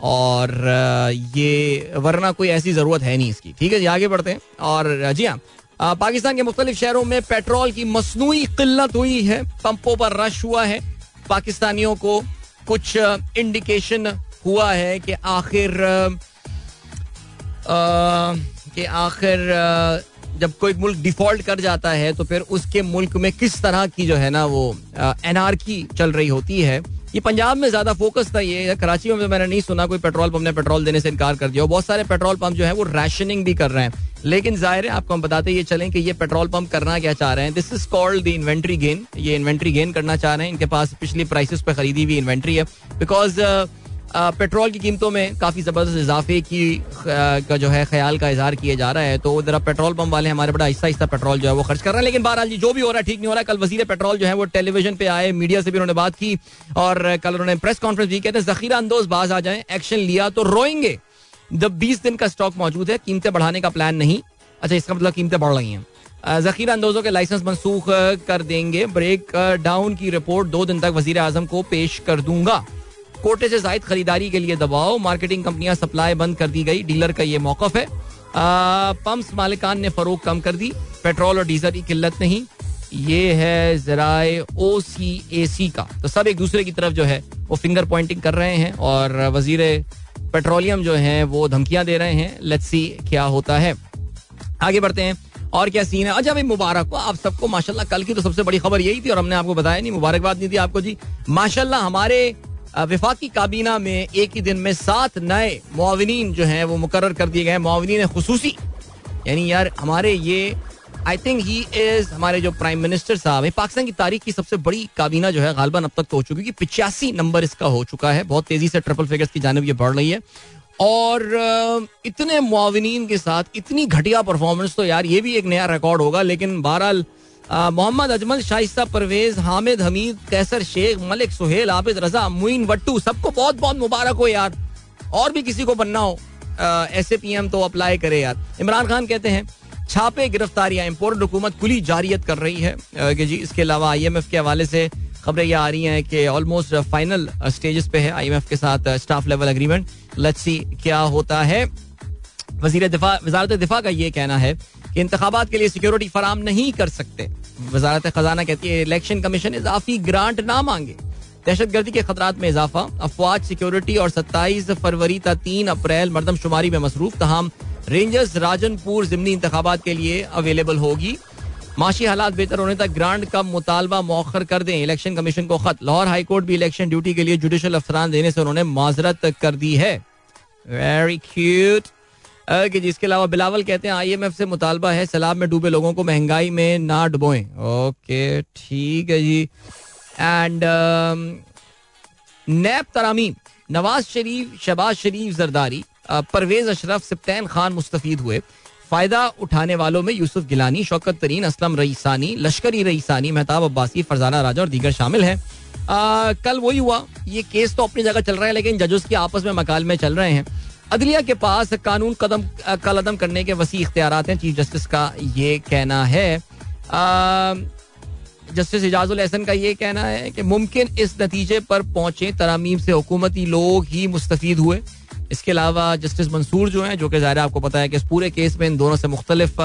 और ये वरना कोई ऐसी ज़रूरत है नहीं इसकी। ठीक है जी, आगे बढ़ते हैं। और, जी हाँ पाकिस्तान के मुख्तलिफ़ शहरों में पेट्रोल की मसनू किल्लत हुई है, पंपों पर रश हुआ है। पाकिस्तानियों को कुछ इंडिकेशन हुआ है कि आखिर कि आखिर जब कोई मुल्क डिफ़ॉल्ट कर जाता है तो फिर उसके मुल्क में किस तरह की जो है ना वो एनआरकी चल रही होती है? ये पंजाब में ज़्यादा फोकस था ये कराची में मैंने नहीं सुना, कोई पेट्रोल पंप ने पेट्रोल देने से इनकार कर दिया। बहुत सारे पेट्रोल पंप जो है, वो राशनिंग भी कर रहे हैं। लेकिन ज़ाहिर है, आपको हम बताते ये चलें कि ये पेट्रोल पंप करना क्या चाह रहे हैं। This is called the inventory gain ये इन्वेंट्री गेन करना चाह रहे हैं। इनके पास पिछली प्राइसेस पे खरीदी हुई इन्वेंट्री है। बिकॉज़ पेट्रोल की कीमतों में काफ़ी ज़बरदस्त इजाफे की का जो है ख्याल का इजहार किया जा रहा है। तो उधर पेट्रोल पंप वाले हमारे बड़ा आहिस्ता आहिस्ता पेट्रोल जो है वो खर्च कर रहे हैं। लेकिन बहरहाल जी, जो भी हो रहा है, ठीक नहीं हो रहा है। कल वज़ीर पेट्रोल जो है वो टेलीविज़न पे आए, मीडिया से भी उन्होंने बात की और कल उन्होंने प्रेस कॉन्फ्रेंस भी कहते हैं, जखीरा अंदोज, बाज आ जाए, एक्शन लिया तो रोएँगे। जब बीस दिन का स्टॉक मौजूद है, कीमतें बढ़ाने का प्लान नहीं। अच्छा इसका मतलब कीमतें बढ़ रही हैं। जखीरा अंदोजों के लाइसेंस मनसूख कर देंगे। ब्रेक डाउन की रिपोर्ट दो दिन तक वज़ीर आज़म को पेश कर दूँगा। कोटे से जायद खरीदारी के लिए दबाव मार्केटिंग कंपनियाँ सप्लाई बंद कर दी गई। डीलर का ये मौकफ है। पंप्स मालिकान ने फरोख कम कर दी। पेट्रोल और डीजल की किल्लत नहीं। ये है जराए ओ सी ए सी का। तो सब एक दूसरे की तरफ़ जो है, वो फिंगर पॉइंटिंग कर रहे हैं और वज़ीर पेट्रोलियम जो है, वो धमकियाँ दे रहे हैं। लेट्स सी क्या होता है। आगे बढ़ते हैं। और क्या सीन है? अच्छा भाई, मुबारक हो। आप सबको, माशाल्लाह, कल की तो सबसे बड़ी खबर यही थी और हमने आपको बताया नहीं। मुबारकबाद नहीं थी आपको जी। माशाल्लाह, हमारे विफाकी काबीना में एक ही दिन में सात नए मुआविन जो हैं, वो मुकर कर दिए गए मुआविन खसूसी। यानी यार, हमारे ये आई थिंक ही इज़ हमारे जो प्राइम मिनिस्टर साहब है, पाकिस्तान की तारीख की सबसे बड़ी काबीना जो है, गालबन अब तक तो हो चुकी है पिचासी नंबर इसका हो चुका है। बहुत तेज़ी से ट्रिपल फिगर्स की जानब ये बढ़ रही है। और इतने मुआविन के साथ इतनी घटिया परफॉर्मेंस तो यार ये भी एक नया रिकॉर्ड होगा, लेकिन बहरहाल मोहम्मद अजमल शाइस्ता परवेज हामिद, हमीद, कैसर, शेख, मलिक, सुहेल, आबिद, रजा, मुइन, वट्टू, सबको बहुत बहुत मुबारक हो यार। और भी किसी को बनना हो ए पी एम तो अप्लाई करे यार। इमरान खान कहते हैं, छापे, गिरफ्तारियाँ इम्पोर्टेंट हुकूमत खुली जारियत कर रही है। कि जी, इसके अलावा आई एम एफ़ के हवाले से खबरें यह आ रही हैं कि ऑलमोस्ट फाइनल स्टेजेस पे है आई एम एफ़ के साथ staff level agreement let's see क्या होता है। वज़ीर दिफा वजारत दिफा का ये कहना है इंतबात के लिए सिक्योरिटी फराम नहीं कर सकते। वजारत खजाना कहती है इलेक्शन कमीशन इजाफी ग्रांट ना मांगे। दहशत गर्दी के खतरात में इजाफा। अफवाज सिक्योरिटी और सत्ताईस फरवरी तक तीन अप्रैल मरदमशुमारी में मसरूफ। तहम रेंजर्स राजनपुर जिमनी इंतबात के लिए अवेलेबल होगी। माशी हालात बेहतर होने तक ग्रांट का मुतालबा मौखर कर दें। इलेक्शन कमीशन को खत। लाहौर हाईकोर्ट भी इलेक्शन ड्यूटी के लिए जुडिशल अफसरान देने से उन्होंने माजरत कर दी है। वेरी क्यूट कि जिसके अलावा बिलावल कहते हैं आईएमएफ से मुतालबा है, सैलाब में डूबे लोगों को महँगाई में ना डुबोएँ। ओके, ठीक है जी। एंड नैब तरामीम, नवाज़ शरीफ, शबाज शरीफ जरदारी परवेज अशरफ, सिप्तैन खान मुस्तफ़ीद हुए। फ़ायदा उठाने वालों में यूसुफ गिलानी, शौकत तरीन, असलम रईसानी, लश्करी रईसानी, मेहताब अब्बासी, फरजाना राजा और दीगर शामिल हैं। कल वही हुआ। ये केस तो अपनी जगह चल रहा है, लेकिन जजेस की आपस में मकाल में चल रहे हैं। अदलिया के पास कानून कदम, कलदम करने के वसी इख्तियार हैं, चीफ जस्टिस का ये कहना है। जस्टिस इजाजुल एहसन का ये कहना है कि मुमकिन इस नतीजे पर पहुँचे, तरामीम से हुकूमती लोग ही मुस्तफ़ हुए। इसके अलावा जस्टिस मंसूर जो है, जो कि ज़ाहिर आपको पता है कि इस पूरे केस में इन दोनों से मुख्तलिफ़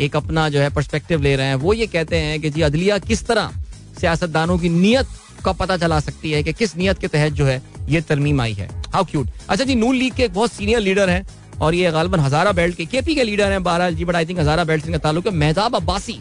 एक अपना जो है परस्पेक्टिव ले रहे हैं। वो ये कहते हैं कि जी अदलिया किस तरह सियासतदानों की नीयत का पता चला सकती है कि किस नीयत के तहत जो है ये तरमीम आई है। हाउ क्यूट अच्छा जी, नून लीग के एक बहुत सीनियर लीडर हैं और ये गालबन हजारा बेल्ट के केपी के लीडर हैं बहरहाल जी but I think Hazara belt का ताल्लुक है। मेहताब अब्बासी,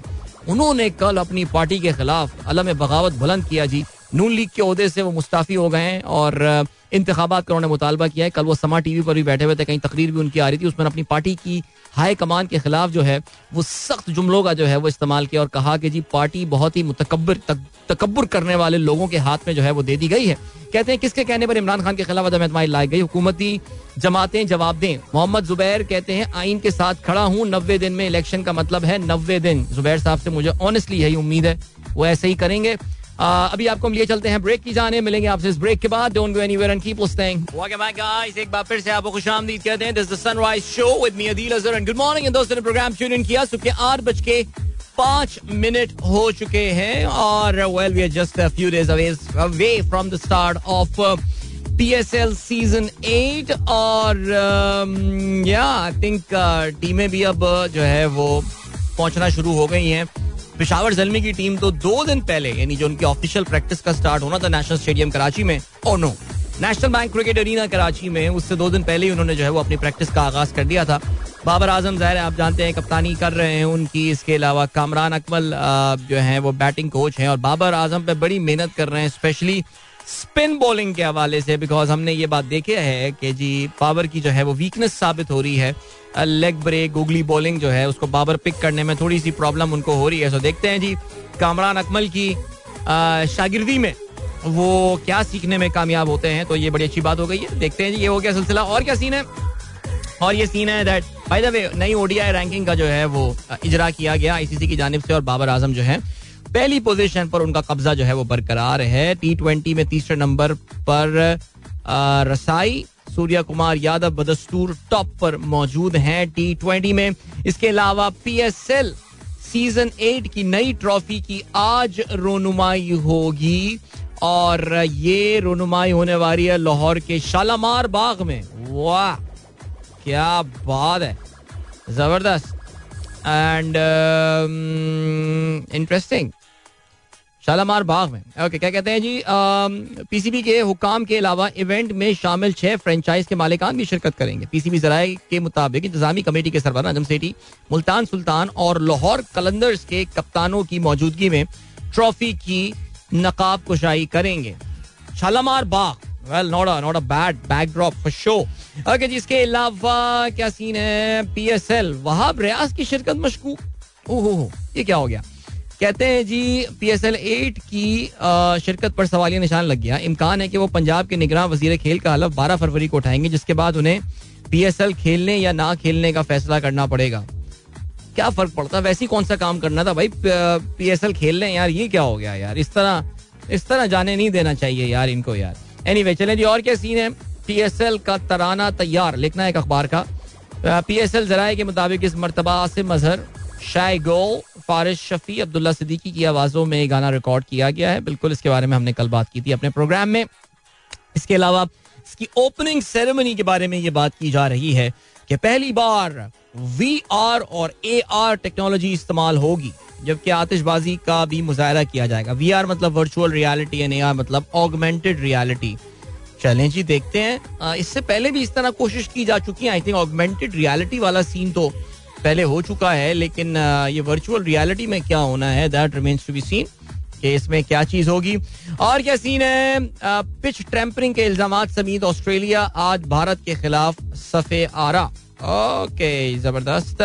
उन्होंने कल अपनी पार्टी के खिलाफ अलम बगावत बुलंद किया जी। नून लीग के अहदे से वो मुस्ताफी हो गए हैं और इंतबात का उन्होंने मुतालबा किया है। कल वो समा टी वी पर भी बैठे हुए थे, कहीं तकरीर भी उनकी आ रही थी। उसमें अपनी पार्टी की हाई कमान के खिलाफ जो है, वो सख्त जुमलों का जो है वो इस्तेमाल किया और कहा कि जी, पार्टी बहुत ही मुतकबर तकबर करने वाले लोगों के हाथ में जो है वो दे दी गई है। कहते हैं, किसके कहने पर इमरान खान के खिलाफ अदम एतमाई लाई गई? हुकूमती जमातें जवाब दें। मोहम्मद जुबैर कहते हैं, आइन के साथ खड़ा हूँ, नब्बे दिन में इलेक्शन का मतलब है नब्बे दिन। जुबैर साहब से मुझे ऑनेस्टली यही उम्मीद है, वो ऐसे ही करेंगे। अभी आपको हम लिए चलते हैं ब्रेक की जाने, मिलेंगे आपसे इस ब्रेक के बाद। Don't go anywhere and keep listening welcome back guys एक बार फिर से आपको खुशामदीद कहते हैं। This the sunrise show with me Adeel Azhar and good morning दोस्तों ने प्रोग्राम ट्यून इन किया। सुबह आठ बज के पाँच मिनट हो चुके हैं और well we are just a few days away from the start of PSL season eight और या आई थिंक टीमें भी अब जो है वो पहुँचना शुरू हो गई हैं। पिशावर जलमी की टीम तो दो दिन पहले, यानी जो उनकी ऑफिशियल प्रैक्टिस का स्टार्ट होना था नेशनल स्टेडियम कराची में ओ no national bank cricket arena Karachi में, उससे दो दिन पहले ही उन्होंने जो है वो अपनी प्रैक्टिस का आगाज़ कर दिया था। बाबर आज़म, ज़ाहिर है आप जानते हैं, कप्तानी कर रहे हैं उनकी, इसके अलावा कामरान अकमल जो है वो बैटिंग कोच हैं, और बाबर आज़म पे बड़ी मेहनत कर रहे हैं स्पेशली स्पिन बॉलिंग के हवाले से बिकॉज़ हमने ये बात देखी है कि जी पावर की जो है वो वीकनेस साबित हो रही है। लेग ब्रेक गुगली बॉलिंग जो है, उसको बाबर पिक करने में थोड़ी सी प्रॉब्लम उनको हो रही है। सो देखते हैं जी, कामरान अकमल की शागिर्दी में वो क्या सीखने में कामयाब होते हैं तो ये बड़ी अच्छी बात हो गई है। देखते हैं जी, ये हो गया सिलसिला। और क्या सीन है? और ये सीन है दैट बाय द वे नई ओडीआई रैंकिंग का जो है वो इजरा किया गया आईसीसी की जानब से और बाबर आज़म जो है। पहली पोजीशन पर उनका कब्जा जो है वो बरकरार है। टी ट्वेंटी में तीसरे नंबर पर रसाई सूर्या कुमार यादव, बदस्तूर टॉप पर मौजूद हैं टी ट्वेंटी में। इसके अलावा P S L season eight की नई ट्रॉफी की आज रोनुमाई होगी। और ये रोनुमाई होने वाली है लाहौर के शालामार बाग में। वाह, क्या बात है। ज़बरदस्त। एंड इंटरेस्टिंग शालामार बाग में। ओके क्या कहते हैं जी? पीसीबी के हुकाम के अलावा इवेंट में शामिल छह फ्रेंचाइज के मालिकान भी शिरकत करेंगे। पीसीबी जराए के मुताबिक इंतजामी कमेटी के सरबरा नजम सेठी, मुल्तान सुल्तान और लाहौर कलंदर्स के कप्तानों की मौजूदगी में ट्रॉफी की नकाब कुशाई करेंगे। Shalimar Bagh well not not a bad backdrop for show okay जी, इसके अलावा क्या सीन है? पीएसएल वहाब रियाज की शिरकत मशकूक। ओहो ये क्या हो गया? कहते हैं जी पी एस एल एट की शिरकत पर सवालिया निशान लग गया। इम्कान है कि वो पंजाब के निगरान वज़ीर खेल का हलफ बारह फरवरी को उठाएँगे, जिसके बाद उन्हें पी एस एल खेलने या ना खेलने का फैसला करना पड़ेगा। क्या फ़र्क पड़ता? वैसे कौन सा काम करना था? भाई पी एस एल खेल लें यार, ये क्या हो गया यार? इस तरह इस तरह जाने नहीं देना चाहिए यार इनको यार। एनी वे चले जी, और क्या सीन है? पी एस एल का तराना तैयार, लिखना है एक अखबार का। पी एस एल जराए के मुताबिक इस मरतबा आसिम मजहर शाय गोल फारिश शफी, अब्दुल्ला सिद्दीकी की आवाज़ों में गाना रिकॉर्ड किया गया है। बिल्कुल इसके बारे में हमने कल बात की थी अपने प्रोग्राम में। इसके अलावा इसकी ओपनिंग सेरेमनी के बारे में ये बात की जा रही है कि पहली बार वी आर और ए आर टेक्नोलॉजी इस्तेमाल होगी, जबकि आतिशबाजी का भी मुजाहरा किया जाएगा। वी आर मतलब virtual reality and A R मतलब ऑगमेंटेड रियलिटी चलें जी, देखते हैं। इससे पहले भी इस तरह कोशिश की जा चुकी है। आई थिंक ऑगमेंटेड रियलिटी वाला सीन तो पहले हो चुका है, लेकिन ये वर्चुअल रियलिटी में क्या होना है that remains to be seen कि इसमें क्या चीज़ होगी। और क्या सीन है? पिच ट्रैम्परिंग के इल्ज़ाम समीत ऑस्ट्रेलिया आज भारत के खिलाफ सफे आरा। ओके ज़बरदस्त।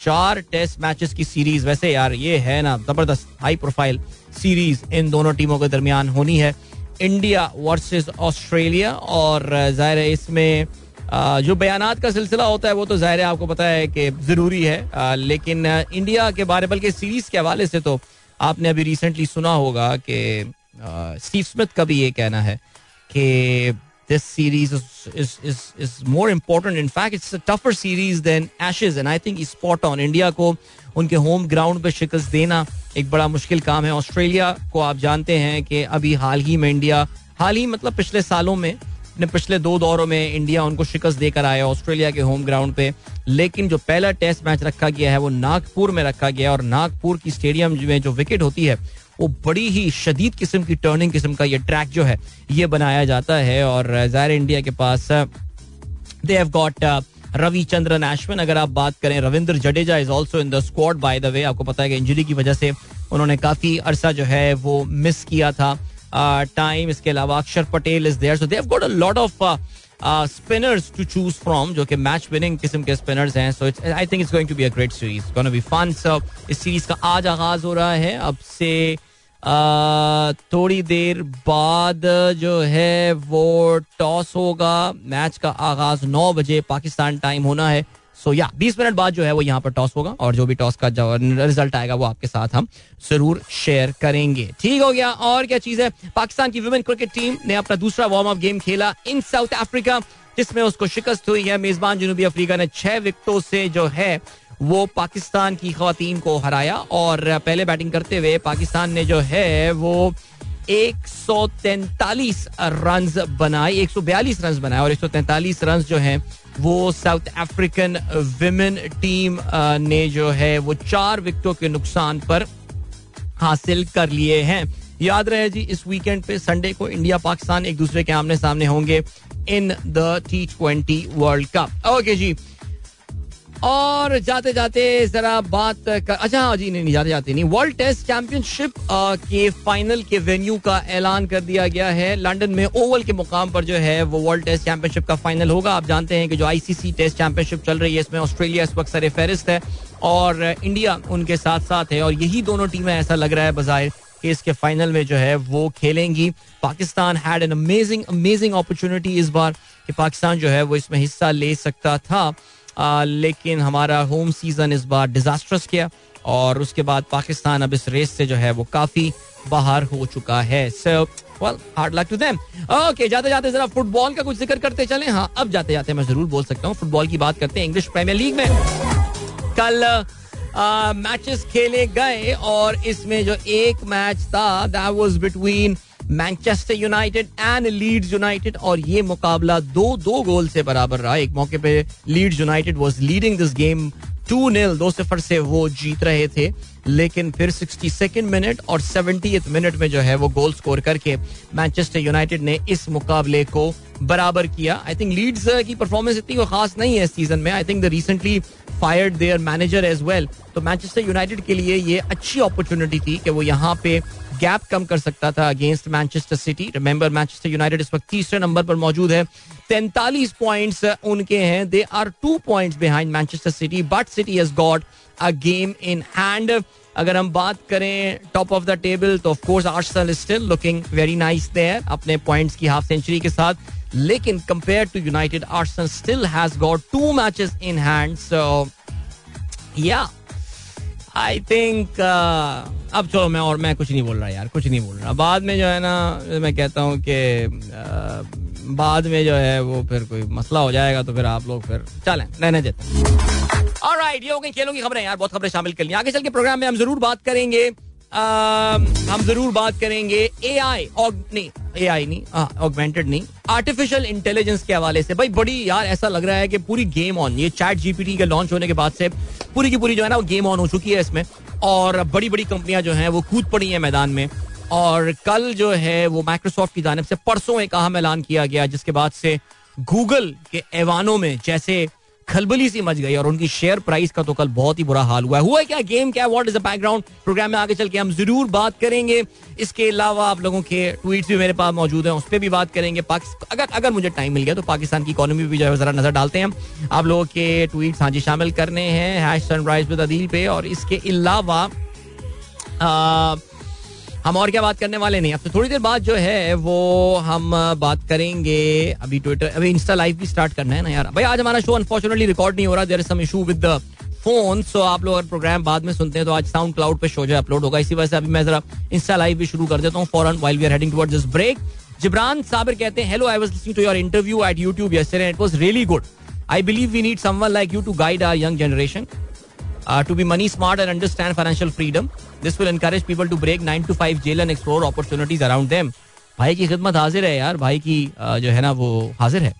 चार टेस्ट मैचेस की सीरीज़ वैसे यार, ये है ना, ज़बरदस्त हाई प्रोफ़ाइल सीरीज़ इन दोनों टीमों के दरमियान होनी है। इंडिया वर्सेस ऑस्ट्रेलिया और, ज़ाहिर है, इसमें जो बयान का सिलसिला होता है, वो तो ज़ाहिर है आपको पता है कि ज़रूरी है। लेकिन इंडिया के बारे, बल्कि सीरीज़ के हवाले से तो आपने अभी रिसेंटली सुना होगा कि स्टीव स्मिथ का भी ये कहना है कि this series is more important in fact it's tougher series than Ashes and I think spot on India को उनके होम ग्राउंड पर शिकस्त देना एक बड़ा मुश्किल काम है। ऑस्ट्रेलिया को आप जानते हैं कि अभी हाल ही में इंडिया हाल ही मतलब पिछले सालों में अपने पिछले दो दौरों में इंडिया उनको शिकस्त देकर आया, ऑस्ट्रेलिया के होम ग्राउंड पे। लेकिन जो पहला टेस्ट मैच रखा गया है, वो नागपुर में रखा गया और नागपुर की स्टेडियम में जो विकेट होती है, वो बड़ी ही शदीद किस्म की टर्निंग किस्म का ये ट्रैक जो है, ये बनाया जाता है और ज़ाहिर इंडिया के पास they have got Ravichandran Ashwin अगर आप बात करें, Ravindra Jadeja is also in the squad by the way आपको पता है कि इंजरी की वजह से उन्होंने काफ़ी अरसा जो है, वो मिस किया था। टाइम इसके अलावा Axar Patel is there so they have got a lot of spinners to choose from जो कि मैच विनिंग किस्म के स्पिनर्स हैं. So it's I think it's going to be a great series gonna be fun so इस series का आज आगाज़ हो रहा है. अब से थोड़ी देर बाद जो है, वो टॉस होगा. मैच का आगाज़ नौ बजे पाकिस्तान टाइम होना है. सो या बीस मिनट बाद जो है वो यहाँ पर टॉस होगा और जो भी टॉस का रिज़ल्ट आएगा वो आपके साथ हम ज़रूर शेयर करेंगे। ठीक हो गया। और क्या चीज़ है? पाकिस्तान की वुमेन क्रिकेट टीम ने अपना दूसरा वार्म अप गेम खेला इन साउथ अफ्रीका जिसमें उसको शिकस्त हुई है। मेजबान जनूबी अफ्रीका ने छह विकेटों से जो है वो पाकिस्तान की खातन को हराया और पहले बैटिंग करते हुए पाकिस्तान ने जो है वो एक सौ तैतालीस रन बनाए, एक सौ बयालीस रन बनाए और एक सौ तैतालीस रन जो है, वो साउथ अफ्रीकन विमेन टीम ने जो है, वो चार विकेटों के नुकसान पर हासिल कर लिए हैं। याद रहे जी, इस वीकेंड पे संडे को इंडिया पाकिस्तान एक दूसरे के आमने सामने होंगे in the T twenty World Cup okay जी और जाते जाते जरा बात कर अच्छा हाँ जी नहीं, नहीं जाते जाते नहीं। वर्ल्ड टेस्ट चैंपियनशिप के फाइनल के वेन्यू का ऐलान कर दिया गया है। लंदन में ओवल के मुकाम पर जो है वो वर्ल्ड टेस्ट चैंपियनशिप का फाइनल होगा। आप जानते हैं कि जो आईसीसी टेस्ट चैंपियनशिप चल रही है इसमें ऑस्ट्रेलिया इस वक्त सर फहरिस्त है और इंडिया उनके साथ साथ है और यही दोनों टीमें ऐसा लग रहा है बाहर कि इसके फाइनल में जो है वो खेलेंगी। Pakistan had an amazing amazing opportunity इस बार कि पाकिस्तान जो है वो इसमें हिस्सा ले सकता था। लेकिन हमारा होम सीज़न इस बार डिजास्टर्स किया और उसके बाद पाकिस्तान अब इस रेस से जो है वो काफ़ी बाहर हो चुका है। So well hard luck to them okay जाते जाते जरा फुटबॉल का कुछ ज़िक्र करते चले। हाँ अब जाते जाते मैं ज़रूर बोल सकता हूँ। फुटबॉल की बात करते हैं इंग्लिश प्रीमियर लीग में। कल मैचेस खेले गए और इसमें जो एक मैच था that was between Manchester United and Leeds United और ये मुकाबला दो दो गोल से बराबर रहा। एक मौके पे Leeds United was leading this game two nil दो सिफर से वो जीत रहे थे। लेकिन फिर सिक्सटी सेकेंड मिनट और सेवेंटी मिनट में जो है वो गोल स्कोर करके मैनचेस्टर यूनाइटेड ने इस मुकाबले को बराबर किया। आई थिंक लीड्स की परफॉर्मेंस इतनी खास नहीं है सीज़न में। I think the recently fired their manager as well तो मैनचेस्टर यूनाइटेड के लिए ये अच्छी अपॉर्चुनिटी थी कि वो यहाँ पे गैप कम कर सकता था against Manchester City remember Manchester United इस वक्त तीसरे नंबर पर मौजूद है। तैंतालीस पॉइंट्स उनके हैं। They are two points behind Manchester City but City has got a game in hand अगर हम बात करें टॉप ऑफ़ द टेबल तो of course Arsenal still looking very nice there अपने पॉइंट्स की हाफ़ सेंचुरी के साथ। लेकिन compare to United Arsenal still has got two matches in hand so yeah I think अब चलो मैं और मैं कुछ नहीं बोल रहा यार कुछ नहीं बोल रहा। बाद में जो है ना मैं कहता हूँ कि uh, बाद में जो है वो फिर कोई मसला हो जाएगा तो फिर आप लोग फिर चलें रहने देते और ये हो खेलों की खबरें। यार बहुत खबरें शामिल कर ली। आगे चल के प्रोग्राम में हम ज़रूर बात करेंगे। हम ज़रूर बात करेंगे ए आई नहीं ए आई नहीं ऑगमेंटेड हाँ, नहीं आर्टिफिशियल इंटेलिजेंस के हवाले से। भाई बड़ी यार ऐसा लग रहा है कि पूरी गेम ऑन ये चैट जीपीटी के लॉन्च होने के बाद से पूरी की पूरी जो है ना वो गेम ऑन हो चुकी है इसमें। और बड़ी बड़ी कंपनियाँ जो हैं वो कूद पड़ी हैं मैदान में। और कल जो है वो माइक्रोसॉफ्ट की जानब से परसों एक अहम ऐलान किया गया जिसके बाद से गूगल के ऐवानों में जैसे खलबली सी मच गई और उनकी शेयर प्राइस का तो कल बहुत ही बुरा हाल हुआ है। हुआ क्या? गेम क्या? What is the background program में आगे चल के हम ज़रूर बात करेंगे। इसके अलावा आप लोगों के ट्वीट भी मेरे पास मौजूद हैं, उस पर भी बात करेंगे। अगर अगर मुझे टाइम मिल गया तो पाकिस्तान की इकोनॉमी भी जो है जरा नज़र डालते हैं आप लोगों के ट्वीट हाँ जी शामिल करने हैं। हैश सनराइज विद अदील पे और इसके अलावा हम और क्या बात करने वाले नहीं, अब तो थोड़ी देर बाद जो है, वो हम बात करेंगे। अभी ट्विटर अभी इंस्टा लाइव भी स्टार्ट करना है ना यार। भाई आज हमारा शो अनफॉर्चुनेटली रिकॉर्ड नहीं हो रहा there is some issue with phone so आप लोग अगर प्रोग्राम बाद में सुनते हैं तो आज साउंड क्लाउड पे शो जो अपलोड होगा। इसी वजह से अभी मैं जरा इंस्टा लाइव भी शुरू कर देता हूँ, फॉरन while we are heading towards this break Jibran Sabir कहते हैं hello I was listening to your interview at YouTube yesterday it was really good I believe we need someone like you to guide our young generation to be money smart and understand financial financial This will encourage people to break 9 to 5 jail and explore opportunities around them. भाई की खिदमत हाजिर है यार, भाई की जो है ना वो हाजिर है।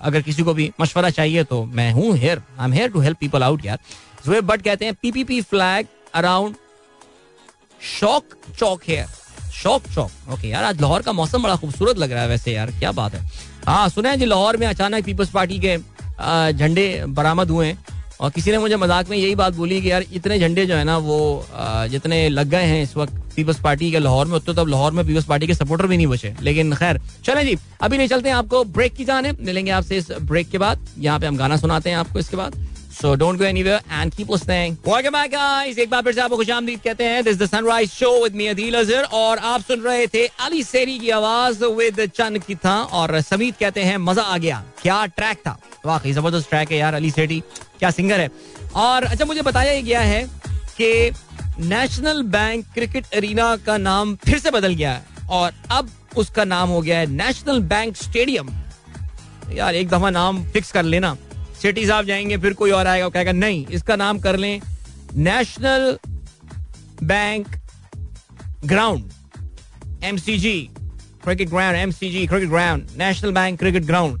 अगर किसी को भी मशवरा चाहिए तो मैं हूँ here I am here to help people out यार। जुएब बट कहते हैं पीपीपी फ्लैग अराउंड शॉक चौक हेयर शॉक चौक ओके यार, आज लाहौर का मौसम बड़ा खूबसूरत लग रहा है वैसे यार, क्या बात है। हाँ सुना है जी लाहौर में अचानक पीपल्स पार्टी के झंडे बरामद हुए हैं। और किसी ने मुझे मज़ाक में यही बात बोली कि यार, इतने झंडे जो है ना, वो जितने लग गए हैं इस वक्त पीपल्स पार्टी के लाहौर में उतने तब लाहौर में पीपल्स पार्टी के सपोर्टर भी नहीं बचे। लेकिन खैर, चले जी, अभी नहीं चलते हैं आपको ब्रेक की जाने मिलेंगे आपसे इस ब्रेक के बाद। यहाँ पे हम गाना सुनाते हैं आपको इसके बाद। So don't go anywhere and keep listening. Welcome back, guys. एक बार फिर से आपको खुशामदीद कहते हैं. Is the Sunrise Show with me, Adil Azhar, और आप सुन रहे थे अली सेरी की आवाज़ with चंद की था और समीत कहते हैं, मज़ा आ गया. क्या ट्रैक था? वाकई ज़बरदस्त ट्रैक है यार अली सेठी. क्या सिंगर है? और अच्छा मुझे बताया गया है कि नेशनल बैंक क्रिकेट अरीना का नाम फिर से बदल गया है और अब उसका नाम हो गया है नेशनल बैंक स्टेडियम यार, एक दफ़ा नाम फिक्स कर लेना सेठी साहब जाएँगे, फिर कोई और आएगा कहेगा, नहीं, इसका नाम कर लें National Bank ground MCG cricket ground MCG cricket ground National Bank cricket ground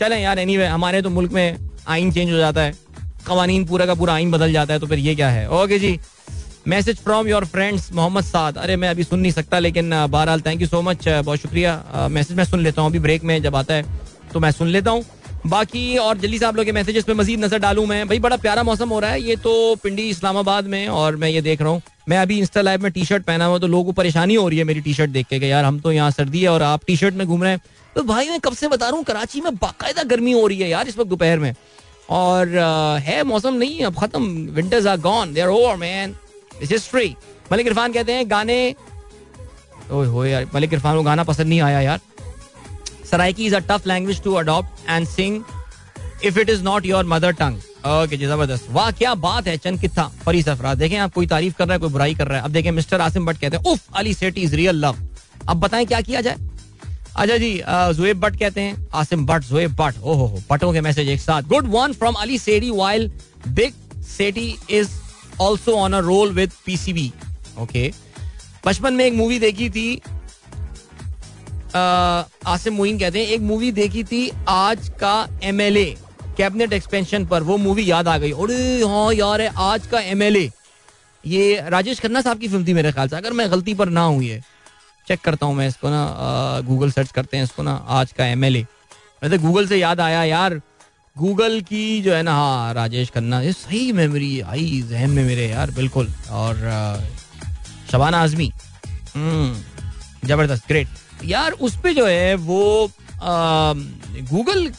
चले यार एनीवे हमारे तो मुल्क में आइन चेंज हो जाता है। कवानीन पूरा का पूरा आइन बदल जाता है तो फिर ये क्या है? Okay ji message from your friends Mohammad Saad. अरे, मैं अभी सुन नहीं सकता, लेकिन, बहरहाल थैंक यू सो मच बहुत शुक्रिया। मैसेज मैं सुन लेता हूँ, अभी ब्रेक में जब आता है तो मैं सुन लेता हूँ। बाकी और जल्दी से आप लोग के मैसेजेस पे मजीद नज़र डालू मैं। भाई, बड़ा प्यारा मौसम हो रहा है। ये तो पिंडी इस्लामाबाद में और मैं ये देख रहा हूँ। मैं अभी इंस्टा लाइव में टी शर्ट पहना हुआ तो लोगों को परेशानी हो रही है मेरी टी शर्ट देख के यार हम तो यहाँ सर्दी है और आप टी शर्ट में घूम रहे हैं। तो भाई, मैं कब से बता रहा हूँ, कराची में बाकायदा गर्मी हो रही है यार इस वक्त दोपहर में। और है मौसम नहीं अब खत्म। Winters are gone they are over man this history Malik Irfan कहते हैं, गाने ओए हो यार, मलिक इरफान को गाना पसंद नहीं आया यार। Saraiki is a tough language to adopt and sing if it is not your mother tongue okay जी, ज़बरदस्त। वाह, क्या बात है, चंद कितना फरी सफरा। देखें आप, कोई तारीफ़ कर रहा है, कोई बुराई कर रहा है। अब देखें, मिस्टर आसिम भट्ट कहते हैं, उफ, Ali Sethi is real love अब बताएँ, क्या किया जाए? अच्छा जी जुएब भट्ट कहते हैं, आसिम भट्ट, जुएब भट्ट। ओहो हो भट्टों के मैसेज एक साथ। Good one from Ali Sethi while big Sethi is also on a roll with PCB okay बचपन में एक मूवी देखी थी आसिम मुइन कहते हैं एक मूवी देखी थी आज का M L A cabinet expansion पर। वो मूवी याद आ गई। हाँ यार है आज का एमएलए ये राजेश खन्ना साहब की फ़िल्म थी मेरे ख्याल से अगर मैं गलती पर ना है चेक करता हूँ मैं इसको ना गूगल सर्च करते हैं इसको ना आज का एमएलए वैसे गूगल से याद आया यार। गूगल की जो है ना हाँ राजेश खन्ना ये सही मेमोरी आई जहन में मेरे यार बिल्कुल। और शबाना आजमी। हम्म, ज़बरदस्त ग्रेट यार, उस पे जो है वो गूगल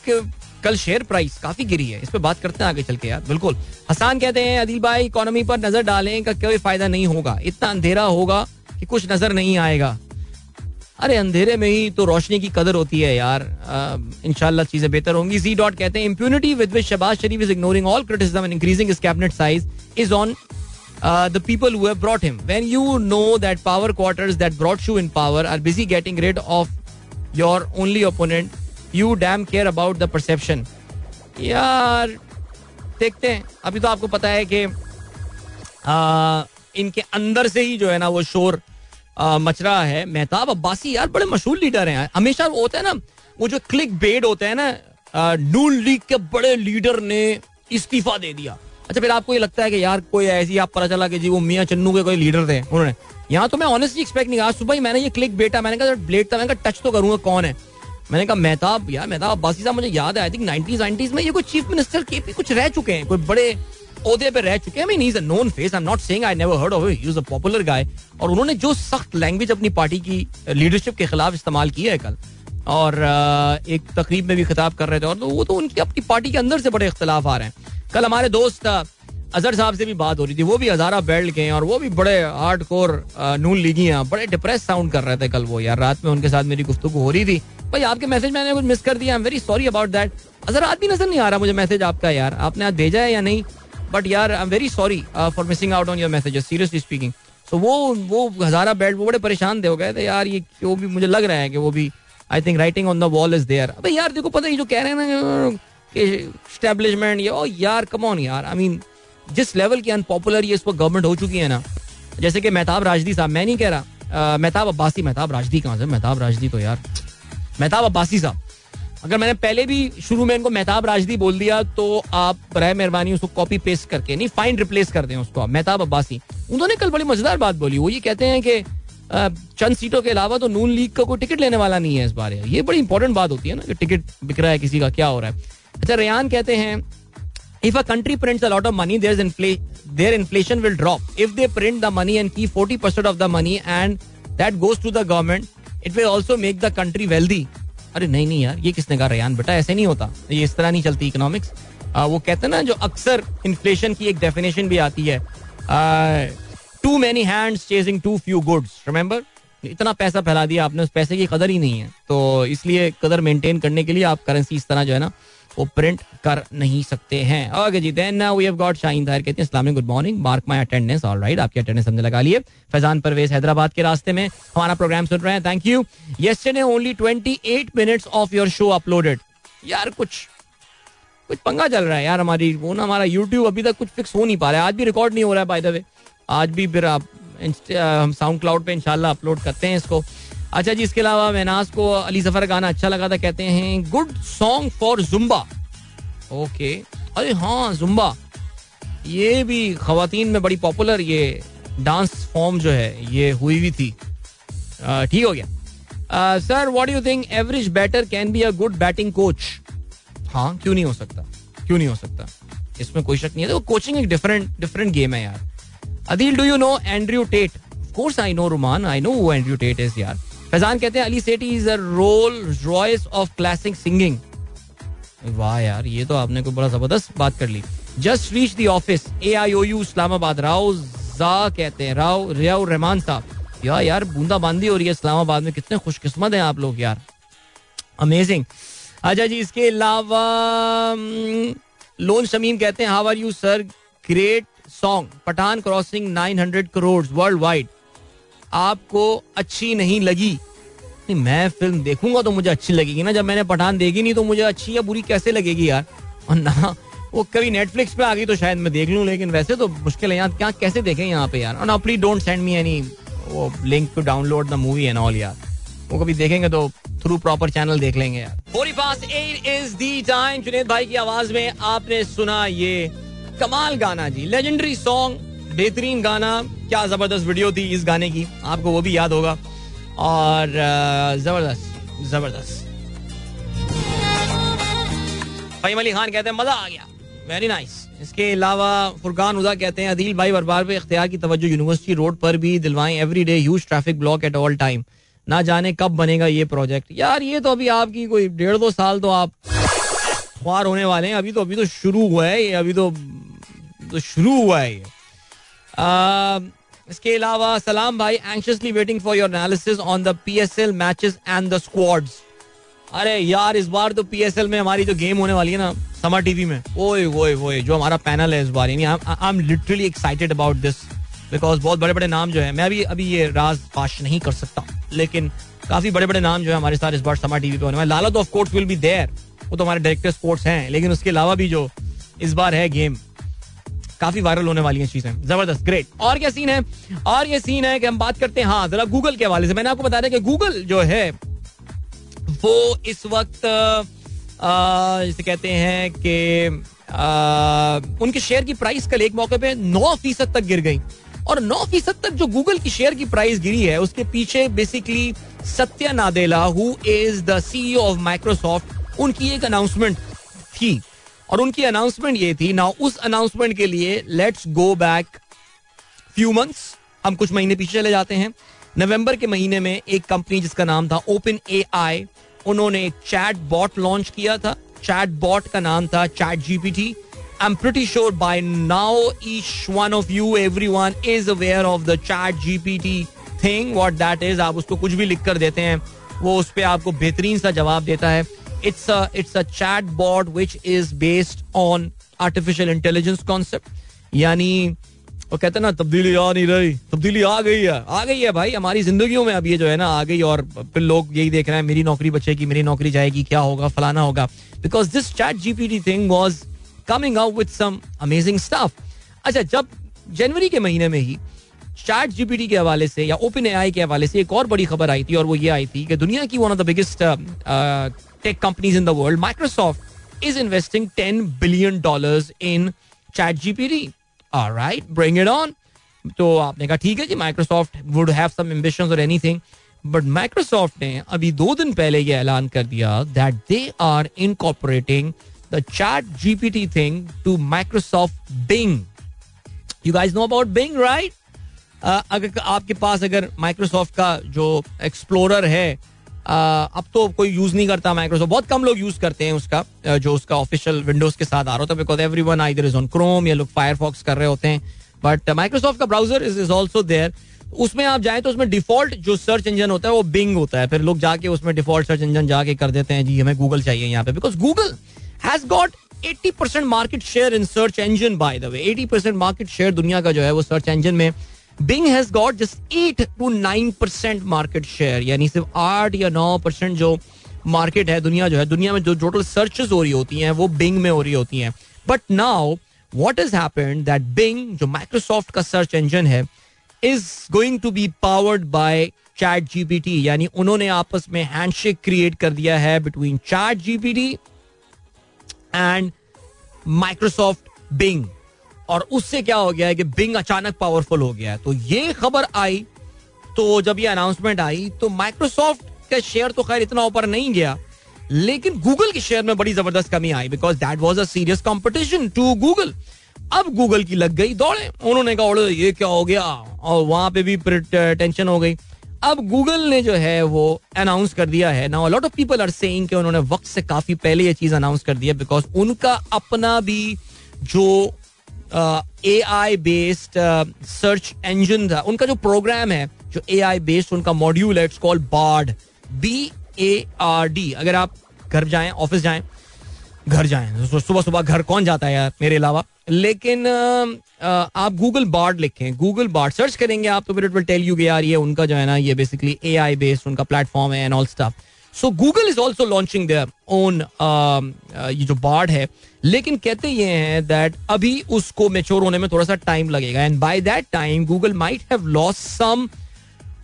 कल शेयर प्राइस काफ़ी गिरी है। इस पे बात करते हैं आगे चल के यार। बिल्कुल। हसान कहते हैं, अदिल भाई इकोनॉमी पर नज़र डालें का कोई फ़ायदा नहीं होगा। इतना अंधेरा होगा कि कुछ नज़र नहीं आएगा। अरे, अंधेरे में ही तो रोशनी की कदर होती है यार। इनशाला चीज़ें बेहतर होंगी। जी डॉट कहते हैं impunity with which Shahbaz Sharif is ignoring all criticism and increasing his cabinet size is on the people him when you know that power quarters that brought you in power are busy getting rid of your only opponent you damn care about the perception यार, देखते हैं। अभी तो आपको पता है कि इनके अंदर से ही जो है ना वो शोर मच रहा है। मेहताब अब्बासी यार बड़े मशहूर लीडर हैं। हमेशा वो होता है ना, वो जो क्लिक बेड होता है ना नून लीग के बड़े लीडर ने इस्तीफा दे दिया। अच्छा फिर आपको ये लगता है कि यार, कोई ऐसी, आप पता चला कि जी, वो मियाँ चन्नू के कोई लीडर थे, उन्होंने। यहाँ तो मैं ऑनेस्टली एक्सपेक्ट नहीं, आज सुबह ही मैंने ये क्लिक बेटा मैंने कहा ब्लेड था। मैंने कहा टच तो करूँगा, कौन है? मैंने कहा, मेहताब, यार, मेहताब अब्बासी साहब, मुझे याद है आई थिंक नाइनटीज नाइनटीज में ये कोई चीफ मिनिस्टर के भी कुछ रह चुके हैं, कोई बड़े ओहदे पे रह चुके हैं। Mean known face I am not saying I never heard of he is a popular guy और उन्होंने जो सख्त लैंग्वेज अपनी पार्टी की लीडरशिप के खिलाफ इस्तेमाल किया है कल, और एक तकरीब में भी खिताब कर रहे थे, और तो वो तो उनकी, अपनी पार्टी के अंदर से बड़े इख्तलाफ आ रहे हैं। कल हमारे दोस्त अजहर साहब से भी बात हो रही थी। वो भी हजारा बेल्ट के हैं और वो भी बड़े हार्ड कोर नून लीगी हैं। बड़े डिप्रेस साउंड कर रहे थे कल वो यार। रात में उनके साथ मेरी गुफ्तु हो रही थी। भाई, आपके मैसेज मैंने कुछ मिस कर दिया। Very sorry about that Azhar, आज भी नज़र नहीं आ रहा मुझे मैसेज आपका यार। आपने आज भेजा है या नहीं? बट यार I am very sorry for missing out on your message seriously speaking so वो वो हजारा बेल्ट, वो बड़े परेशान थे। हो गए थे, यार, ये क्यों भी? मुझे लग रहा है कि वो भी I think writing on the wall is there अबे यार, देखो, पता है जो कह रहे हैं ना स्टैब्लिशमेंट ये ओ यार कम ऑन यार. आई मीन जिस लेवल की अनपॉपुलर ये इस वक्त गवर्नमेंट हो चुकी है ना, जैसे कि मेहताब राजदी साहब, मैं नहीं कह रहा मेहताब अब्बासी, मेहताब राजदी कहाँ से? मेहताब राजदी तो यार, मेहताब अब्बासी साहब। अगर मैंने पहले भी शुरू में इनको मेहताब राजदी बोल दिया तो आप बर मेहरबानी उसको कॉपी पेस्ट करके, नहीं फाइन रिप्लेस कर दें उसको आप, मेहताब अब्बासी। उन्होंने कल बड़ी मज़ेदार बात बोली, वो ये कहते हैं कि चंद सीटों के अलावा तो नून लीग का कोई टिकट लेने वाला नहीं है इस बारे में ये बड़ी इंपॉर्टेंट बात होती है ना कि टिकट बिक रहा है किसी का, क्या हो रहा है। अच्छा रेयान कहते हैं if a country print a lot of money there is inflation will drop if they print the money and की forty percent of the money and that goes to the government it will also make the country wealthy अरे, नहीं नहीं यार, ये किसने कहा? रेहान बेटा, ऐसे नहीं होता। ये इस तरह नहीं चलती इकोनॉमिक्स वो कहते हैं ना, जो अक्सर इन्फ्लेशन की एक डेफिनेशन भी आती है। Too many hands chasing too few goods remember इतना पैसा फैला दिया आपने, उस पैसे की कदर ही नहीं है। तो इसलिए कदर मेंटेन करने के लिए आप करेंसी इस तरह जो है ना, वो प्रिंट कर नहीं सकते हैं। Okay ji then now we have got Shaheen Tahir कहते हैं अस्सलाम good morning mark my attendance alright आपकी अटेंडेंस हमने लगा लिए फैजान परवेज हैदराबाद के रास्ते में हमारा प्रोग्राम सुन रहे हैं thank you yesterday only 28 minutes of your show uploaded यार कुछ कुछ पंगा चल रहा है यार हमारी, वो ना हमारा यूट्यूब अभी तक कुछ फिक्स हो नहीं पा रहा है, आज भी रिकॉर्ड नहीं हो रहा है बाय द वे आज भी फिर आप हम साउंड क्लाउड पे इंशाल्लाह अपलोड करते हैं इसको। अच्छा जी, इसके अलावा महनाज को अली सफ़र गाना अच्छा लगा था, कहते हैं good song for Zumba okay अरे हाँ जुम्बा ये भी खातन में बड़ी पॉपुलर ये डांस फॉर्म जो है, ये हुई हुई थी। ठीक हो गया। Sir what you think average batter can be a good batting coach हाँ क्यों नहीं हो सकता? क्यों नहीं हो सकता? इसमें कोई शक नहीं है। तो कोचिंग एक डिफरेंट डिफरेंट गेम है यार। Adeel do you know Andrew Tate course I know Rumaan I know Andrew Tate is यार फैजान कहते हैं Ali Sethi is a Rolls Royce of classic singing वाह यार ये तो आपने कोई बड़ा ज़बरदस्त बात कर ली just reach the office A I O U Islamabad Rao जा कहते हैं राव रियाउ रहमान साहब या यार बूंदा बांदी हो रही है इस्लामाबाद में कितने खुशकिस्मत हैं आप लोग यार अमेजिंग अच्छा जी इसके अलावा लोन शमीम कहते हैं how are you sir great song Pathaan crossing 900 crore worldwide आपको अच्छी नहीं लगी। नहीं, मैं फ़िल्म देखूँगा तो मुझे अच्छी लगेगी ना। जब मैंने पठान देखी नहीं तो मुझे अच्छी या बुरी कैसे लगेगी यार? और ना, वो कभी नेटफ्लिक्स पे आ गई तो शायद मैं देख लूँ, लेकिन वैसे तो मुश्किल है यहाँ क्या, कैसे देखें यहाँ पे यार? और please don't send me any वो link to download the movie and all यार। वो कभी देखेंगे तो थ्रू प्रॉपर चैनल देख लेंगे यार। Pass is the time Junaid भाई की आवाज़ में आपने सुना ये कमाल गाना जी। लेजेंडरी सॉन्ग बेहतरीन गाना। क्या ज़बरदस्त वीडियो थी इस गाने की। आपको वो भी याद होगा। और ज़बरदस्त ज़बरदस्त। फहीम अली खान कहते हैं, मज़ा आ गया। वेरी नाइस इसके अलावा फुरकान उदा कहते हैं, अदील भाई बरबार पे इख्तियार की तवज्जो यूनिवर्सिटी रोड पर भी दिलवाएँ every day huge traffic block at all time ना जाने कब बनेगा ये प्रोजेक्ट यार ये तो अभी आपकी कोई डेढ़ दो साल तो आप ख्वार होने वाले हैं। अभी तो अभी तो शुरू हुआ है ये, अभी तो तो शुरू हुआ है ये। इसके अलावा सलाम भाई anxiously waiting for your analysis on the PSL matches and the squads अरे यार, इस बार तो पीएसएल में हमारी जो गेम होने वाली है ना समर टीवी में। ओए ओए ओए, जो हमारा पैनल है इस बार। यानी I am literally excited about this because बहुत बड़े बड़े नाम जो है। मैं अभी अभी ये राज पाश नहीं कर सकता। लेकिन काफ़ी बड़े बड़े नाम जो है हमारे साथ इस बार समा टीवी पे होने वाले। लाला तो ऑफ़ विल बी देयर वो तो हमारे डायरेक्टर स्पोर्ट्स हैं, लेकिन उसके अलावा भी जो इस बार है गेम काफ़ी वायरल होने वाली है चीज़ें। ज़बरदस्त ग्रेट और क्या सीन है? और ये सीन है कि हम बात करते हैं हाँ जरा गूगल के हवाले से। मैंने आपको बता दिया कि गूगल जो है, वो इस वक्त जिसे कहते हैं कि उनके शेयर की प्राइस कल एक मौके पे नौ फ़ीसद तक गिर गई। और 9 फ़ीसद तक जो गूगल की शेयर की प्राइस गिरी है, उसके पीछे basically Satya Nadella who is the CEO of Microsoft उनकी एक अनाउंसमेंट थी। और उनकी अनाउंसमेंट ये थी ना उस अनाउंसमेंट के लिए let's go back few months हम कुछ महीने पीछे चले जाते हैं। नवंबर के महीने में एक कंपनी जिसका नाम था ओपन ए आई उन्होंने एक चैट बॉट लॉन्च किया था। चैट बॉट का नाम था chat GPT I'm pretty sure by now each one of you, everyone is aware of the chat GPT thing. What that is, आप उसको कुछ भी लिख कर देते हैं वो उस पर आपको बेहतरीन सा जवाब देता है। It's it's a chat bot which is based on artificial intelligence concept यानी वो कहते ना तब्दीली आ नहीं रही। तब्दीली आ गई है आ गई है भाई हमारी जिंदगियों में अब ये जो है ना आ गई और फिर लोग यही देख रहे हैं मेरी नौकरी बचेगी मेरी नौकरी जाएगी क्या होगा फलाना होगा। Because this chat GPT thing was coming out with some amazing stuff अच्छा जब जनवरी के महीने में ही चैट जीपीटी के हवाले से या ओपन एआई के हवाले से एक और बड़ी खबर आई थी और वो ये आई थी कि दुनिया की one of the biggest tech companies in the world Microsoft is investing ten billion dollars in chat GPT right bring it on तो आपने कहा, ठीक है जी Microsoft would have some ambitions or anything but Microsoft ने अभी दो दिन पहले ये ऐलान कर दिया that they are incorporating the chat GPT thing to Microsoft Bing you guys know about Bing right? अगर आपके पास अगर माइक्रोसॉफ्ट का जो एक्सप्लोरर है अब तो कोई यूज़ नहीं करता माइक्रोसॉफ्ट बहुत कम लोग यूज़ करते हैं उसका जो उसका ऑफिशियल विंडोज़ के साथ आ रहा था because every one is on Chrome या लोग फायरफॉक्स कर रहे होते हैं। बट माइक्रोसॉफ्ट का browser is is also there उसमें आप जाए तो उसमें डिफ़ॉल्ट जो सर्च इंजन होता है, वो बिंग होता है। फिर लोग जाके उसमें डिफ़ॉल्ट सर्च इंजन जाके कर देते हैं, जी, हमें गूगल चाहिए यहाँ पे। Because Google has got 80% market share in search engine by the way 80% market share दुनिया का जो है, वो सर्च इंजन में। Bing has got just 8 to 9 percent market share यानी सिर्फ़ आठ या नौ परसेंट जो मार्केट है, दुनिया जो है, दुनिया में जो टोटल सर्चेस हो रही होती हैं, वो बिंग में हो रही होती हैं। But now what is happened that Bing जो माइक्रोसॉफ्ट का सर्च इंजन है is going to be powered by chat GPT यानी उन्होंने आपस में हैंडशेक क्रिएट कर दिया है between chat GPT and Microsoft Bing और उससे क्या हो गया है कि बिंग अचानक पावरफुल हो गया है। तो ये खबर आई तो जब ये अनाउंसमेंट आई तो माइक्रोसॉफ्ट का शेयर तो खैर इतना ऊपर नहीं गया, लेकिन गूगल के शेयर में बड़ी ज़बरदस्त कमी आई because that was a serious competition to Google अब गूगल की लग गई दौड़े। उन्होंने कहा ये क्या हो गया? और वहाँ पे भी टेंशन हो गई। अब गूगल ने जो है वो अनाउंस कर दिया है। Now lot of people are saying कि उन्होंने वक्त से काफ़ी पहले ये चीज़ अनाउंस कर दिया बिकॉज़ उनका अपना भी जो A I based search engine था उनका जो प्रोग्राम है, जो ए आई बेस्ड उनका मॉड्यूल है it's called Bard B A R D अगर आप घर जाएँ ऑफ़िस जाएँ, घर जाएँ तो सुबह सुबह घर कौन जाता है यार, मेरे अलावा? लेकिन आप गूगल बार्ड लिखें गूगल बार्ड सर्च करेंगे आप तो फिर इट विल टेल यू यार ये उनका जो है ना, ये बेसिकली ए आई बेस्ड उनका प्लेटफॉर्म है and all stuff so Google is also launching their own ये जो बार्ड है, लेकिन कहते ये हैं दैट अभी उसको मेच्योर होने में थोड़ा सा टाइम लगेगा। And by that time Google might have lost some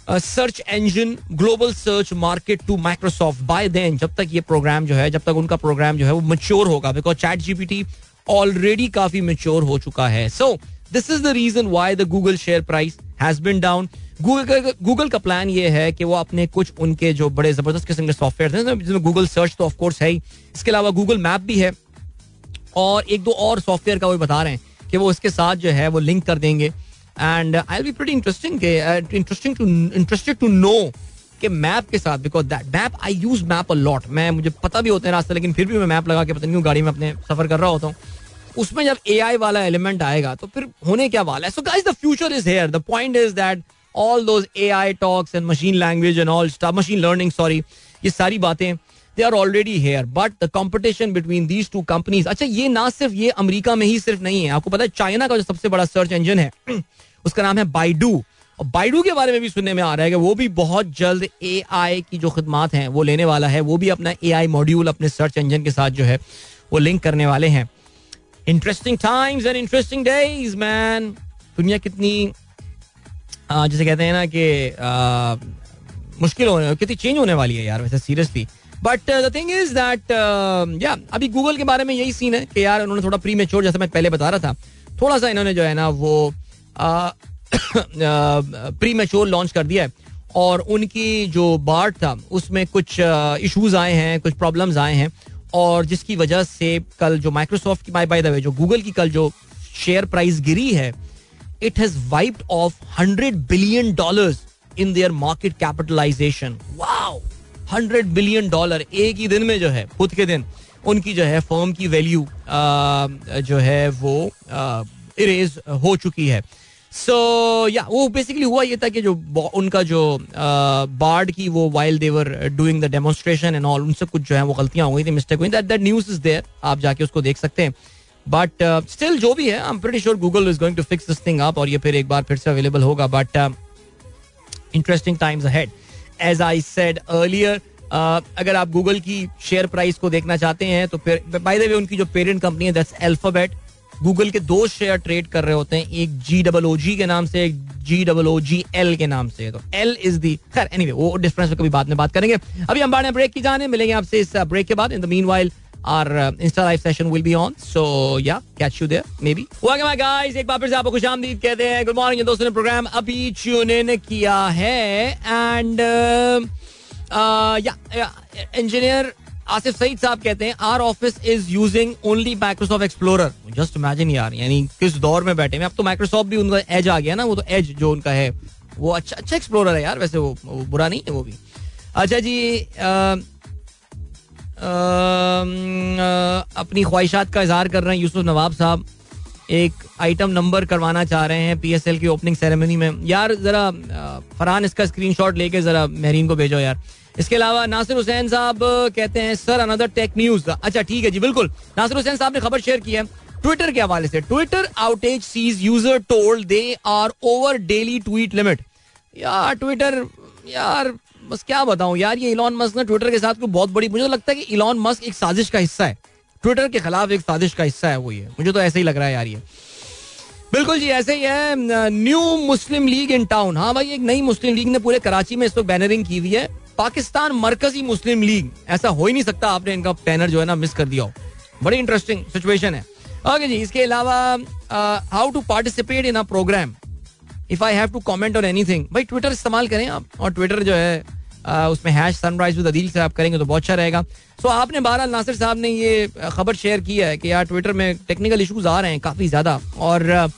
search engine global search market to Microsoft by then जब तक ये प्रोग्राम जो है, जब तक उनका प्रोग्राम जो है, वो मच्योर होगा। बिकॉज़ चैट जीपीटी ऑलरेडी काफ़ी मेच्योर हो चुका है। So this is the reason why the Google share price has been down Google Google का प्लान ये है कि वो अपने कुछ उनके जो बड़े ज़बरदस्त किस्म के सॉफ्टवेयर हैं, जिसमें गूगल सर्च तो ऑफकोर्स है ही। इसके अलावा गूगल मैप भी है। और एक दो और सॉफ्टवेयर का वो बता रहे हैं कि वो इसके साथ जो है वो लिंक कर देंगे। And I be pretty interesting interesting to interested to know कि मैप के साथ because that map I use map a lot मैं, मुझे पता भी होता है रास्ते, लेकिन फिर भी मैं मैप लगा के पता नहीं गाड़ी में अपने सफ़र कर रहा होता हूँ। उसमें जब एआई वाला एलिमेंट आएगा तो फिर होने क्या वाला है? So guys the future is here the point is that all those A I talks and machine language and all stuff machine learning sorry ये सारी बातें they are already here but the competition between these two companies अच्छा ये ना सिर्फ़ ये America में ही सिर्फ़ नहीं है। आपको पता है, चाइना का जो सबसे बड़ा सर्च इंजन है, उसका नाम है बाइडू और बाइडू के बारे में भी सुनने में आ रहा है कि वो भी बहुत जल्द ए आई की जो खदमात हैं, वो लेने वाला है। वो भी अपना ए आई मॉड्यूल अपने सर्च इंजन के साथ जो है, वो लिंक करने वाले हैं। Interesting times and interesting days man दुनिया कितनी जैसे कहते हैं ना कि मुश्किल होने, कितनी चेंज होने वाली है यार, वैसे seriously but the thing is that या अभी गूगल के बारे में यही सीन है कि यार उन्होंने थोड़ा प्री मेच्योर जैसे मैं पहले बता रहा था थोड़ा सा इन्होंने जो है ना वो प्री मेच्योर लॉन्च कर दिया है। और उनकी जो बार्ट था, उसमें कुछ इश्यूज़ आए हैं, कुछ प्रॉब्लम्स आए हैं। और जिसकी वजह से कल जो माइक्रोसॉफ्ट की बाय द वे जो गूगल की कल जो शेयर प्राइस गिरी है it has wiped off hundred billion dollars in their market capitalization wow hundred billion dollar एक ही दिन में जो है खुद के दिन उनकी जो है फर्म की वैल्यू जो है वो इरेज हो चुकी है। सो so, या yeah, वो बेसिकली हुआ ये था कि जो उनका जो बार्ड की वो while they were doing the demonstration and all उनसे कुछ जो है वो गलतियाँ हो गई थी मिस्टेक हुई that that news is there आप जाके उसको देख सकते हैं। बट स्टिल uh, जो भी है I am pretty sure Google is going to fix this thing up और ये फिर एक बार फिर से अवेलेबल होगा but interesting times ahead as I said earlier अगर आप गूगल की शेयर प्राइस को देखना चाहते हैं तो फिर बाय द वे उनकी जो पेरेंट कंपनी है दैट्स अल्फ़ाबेट गूगल के दो शेयर ट्रेड कर रहे होते हैं एक जी डबल ओ जी के नाम से एक जी डबल ओ जी एल के नाम से तो एल इज़ दी खैर एनीवे वो डिफरेंस कभी बाद में बात करेंगे। अभी हम बाढ़ ब्रेक की जाने मिलेंगे आपसे इस ब्रेक के बाद। In the meanwhile our uh, Insta live session will be on. So yeah, catch you there maybe. Welcome my guys. एक बार फिर से आपको खुश आमदीद कहते हैं. Good morning दोस्तों ने प्रोग्राम अभी ट्यून इन किया है and uh, uh, yeah, engineer Asif Saeed साहब कहते हैं our office is using only Microsoft Explorer just imagine यार यानी किस दौर में बैठे हैं अब तो माइक्रोसॉफ्ट भी उनका एज आ गया ना वो तो एज जो उनका है वो अच्छा अच्छा एक्सप्लोरर है यार वैसे वो, वो बुरा नहीं है वो भी अच्छा जी आ, अपनी ख्वाहिशात का इजहार कर रहे हैं यूसुफ नवाब साहब। एक आइटम नंबर करवाना चाह रहे हैं पीएसएल की ओपनिंग सेरेमनी में। यार, जरा फरहान, इसका स्क्रीनशॉट लेके जरा महरीन को भेजो यार। इसके अलावा नासिर हुसैन साहब कहते हैं, सर अनदर टेक न्यूज़ अच्छा ठीक है जी, बिल्कुल। नासिर हुसैन साहब ने खबर शेयर की है। ट्विटर के हवाले से Twitter outage sees user told they are over daily tweet limit यार ट्विटर यार बस क्या बताऊँ? यार, ये इलॉन मस्क ने ट्विटर के साथ कोई बहुत बड़ी मुझे तो लगता है कि इलॉन मस्क एक साजिश का हिस्सा है। ट्विटर के खिलाफ एक साजिश का हिस्सा है वो ये। मुझे तो ऐसे ही लग रहा है यार ये। बिल्कुल जी, ऐसे ही है new Muslim League in town हाँ भाई, एक नई मुस्लिम लीग ने पूरे कराची में इस वक्त बैनरिंग की हुई है। पाकिस्तान मरकजी मुस्लिम लीग ऐसा हो ही नहीं सकता आपने इनका बैनर जो है ना मिस कर दिया हो। बड़ी इंटरेस्टिंग सिचुएशन है। ओके जी, इसके अलावा how to participate in a program if I have to comment on anything भाई ट्विटर इस्तेमाल करें आप। और ट्विटर जो है उसमें हैश सनराइज विद अदील से आप करेंगे तो बहुत अच्छा रहेगा। सो आपने बहरहाल नासिर साहब ने ये खबर शेयर की है कि यार ट्विटर में टेक्निकल इशूज आ रहे हैं काफ़ी ज़्यादा। और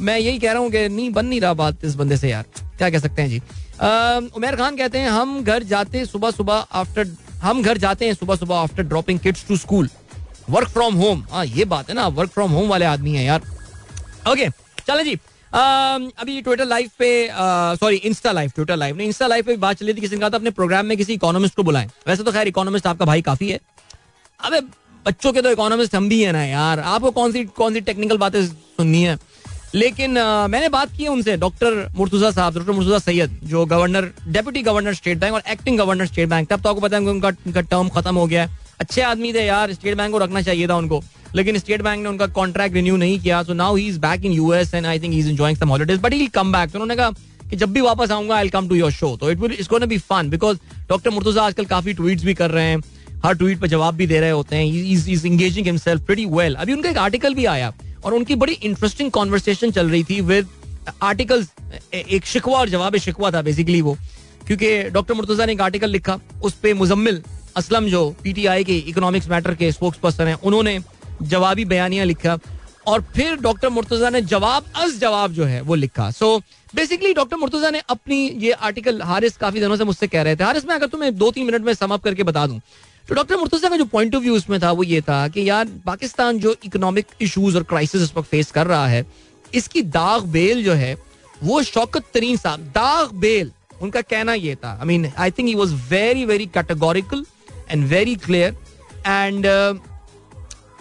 मैं यही कह रहा हूँ कि नहीं, बन नहीं रहा बात इस बंदे से यार। क्या कह सकते हैं जी? उमेर खान कहते हैं, हम घर जाते सुबह सुबह आफ्टर हम घर जाते हैं सुबह सुबह after dropping kids to school work from home हाँ ये बात है ना वर्क फ्रॉम होम वाले आदमी है यार। ओके चले जी। अभी ट्विटर लाइव पे sorry Insta live Twitter live ने इंस्टा लाइव पे बात चली थी किसी ने कहा था अपने प्रोग्राम में किसी इकोनॉमिस्ट को बुलाएँ। वैसे तो खैर इकोनॉमिस्ट आपका भाई काफ़ी है। अबे बच्चों के तो इकोनॉमिस्ट हम भी है ना यार। आपको कौन सी कौन सी टेक्निकल बातें सुननी है? लेकिन आ, मैंने बात की उनसे डॉक्टर मुर्तुजा साहब डॉक्टर मुर्तुजा सैयद जो governor deputy governor State Bank और एक्टिंग गवर्नर स्टेट बैंक तब तो आपको पता है उनका उनका टर्म खत्म हो गया है। अच्छे आदमी थे यार स्टेट बैंक को रखना चाहिए था उनको। लेकिन स्टेट बैंक ने उनका कॉन्ट्रैक्ट रिन्यू नहीं किया so now he is back in US and I think he is enjoying some holidays but he come back उन्होंने कहा कि जब भी वापस आऊँगा I come to your show तो it will it's gonna be fun because doctor Murtaza आजकल काफ़ी ट्वीट्स भी कर रहे हैं, हर ट्वीट पर जवाब भी दे रहे होते हैं। Is engaging himself pretty well अभी उनका एक आर्टिकल भी आया और उनकी बड़ी इंटरेस्टिंग कॉन्वर्सेशन चल रही थी विद आर्टिकल्स एक शिकवा और जवाब शिकवा था बेसिकली वो। क्योंकि डॉक्टर मुर्तजा ने एक आर्टिकल लिखा, उस पर मुजम्मिल असलम जो पीटीआई के इकोनॉमिक्स मैटर के स्पोक्स पर्सन है, उन्होंने जवाबी बयानिया लिखा और फिर डॉक्टर मुर्तजा ने जवाब, अज जवाब जो है वो लिखा। सो बेसिकली डॉक्टर मुर्तजा ने अपनी ये आर्टिकल हारिस काफ़ी दिनों से मुझसे कह रहे थे। हारिस, मैं अगर तुम्हें दो तीन मिनट में समअप करके बता दूँ तो डॉक्टर मुर्तजा का जो पॉइंट ऑफ़ व्यू उसमें था वो ये था कि यार, पाकिस्तान जो इकोनॉमिक इशूज और क्राइसिस इस वक्त फेस कर रहा है, इसकी दाग बेल जो है, वो शौकत तरीन साहब, दाग बेल, उनका कहना ये था। I mean I think he was very very categorical and very clear and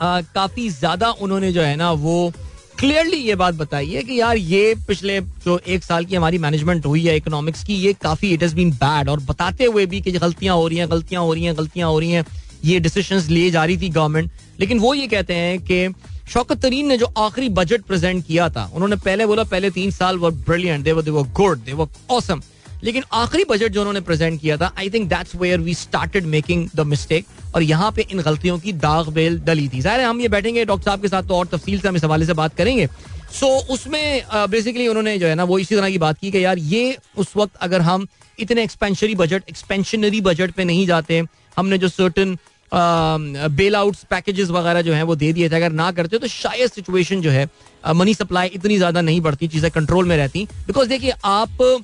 काफ़ी ज़्यादा उन्होंने जो है ना, वो क्लियरली ये बात बताई है कि यार ये पिछले जो एक साल की हमारी मैनेजमेंट हुई है इकोनॉमिक्स की, ये काफ़ी इट हैज़ बीन बैड और बताते हुए भी कि गलतियाँ हो रही हैं, गलतियाँ हो रही हैं, गलतियाँ हो रही हैं, ये डिसीज़न लिए जा रही थी गवर्नमेंट लेकिन वो ये कहते हैं कि शौकत तरीन ने जो आखिरी बजट प्रेजेंट किया था, उन्होंने पहले बोला, पहले तीन साल वो brilliant they were good they were awesome लेकिन आखिरी बजट जो उन्होंने प्रेजेंट किया था I think that's where we started making the mistake और यहाँ पे इन गलतियों की दाग बेल डली थी। ज़ाहिर हम ये बैठेंगे डॉक्टर साहब के साथ तो और तफसील से हम इस हवाले से बात करेंगे। सो so, उसमें बेसिकली uh, उन्होंने जो है ना वो इसी तरह की बात की कि यार ये उस वक्त अगर हम इतने एक्सपेंशनरी बजट एक्सपेंशनरी बजट पे नहीं जाते हमने जो सर्टन बेल आउट पैकेजेस वगैरह जो है वो दे दिए थे अगर ना करते तो शायद सिचुएशन जो है मनी uh, सप्लाई इतनी ज़्यादा नहीं बढ़ती चीज़ें कंट्रोल में रहती। बिकॉज़ देखिए आप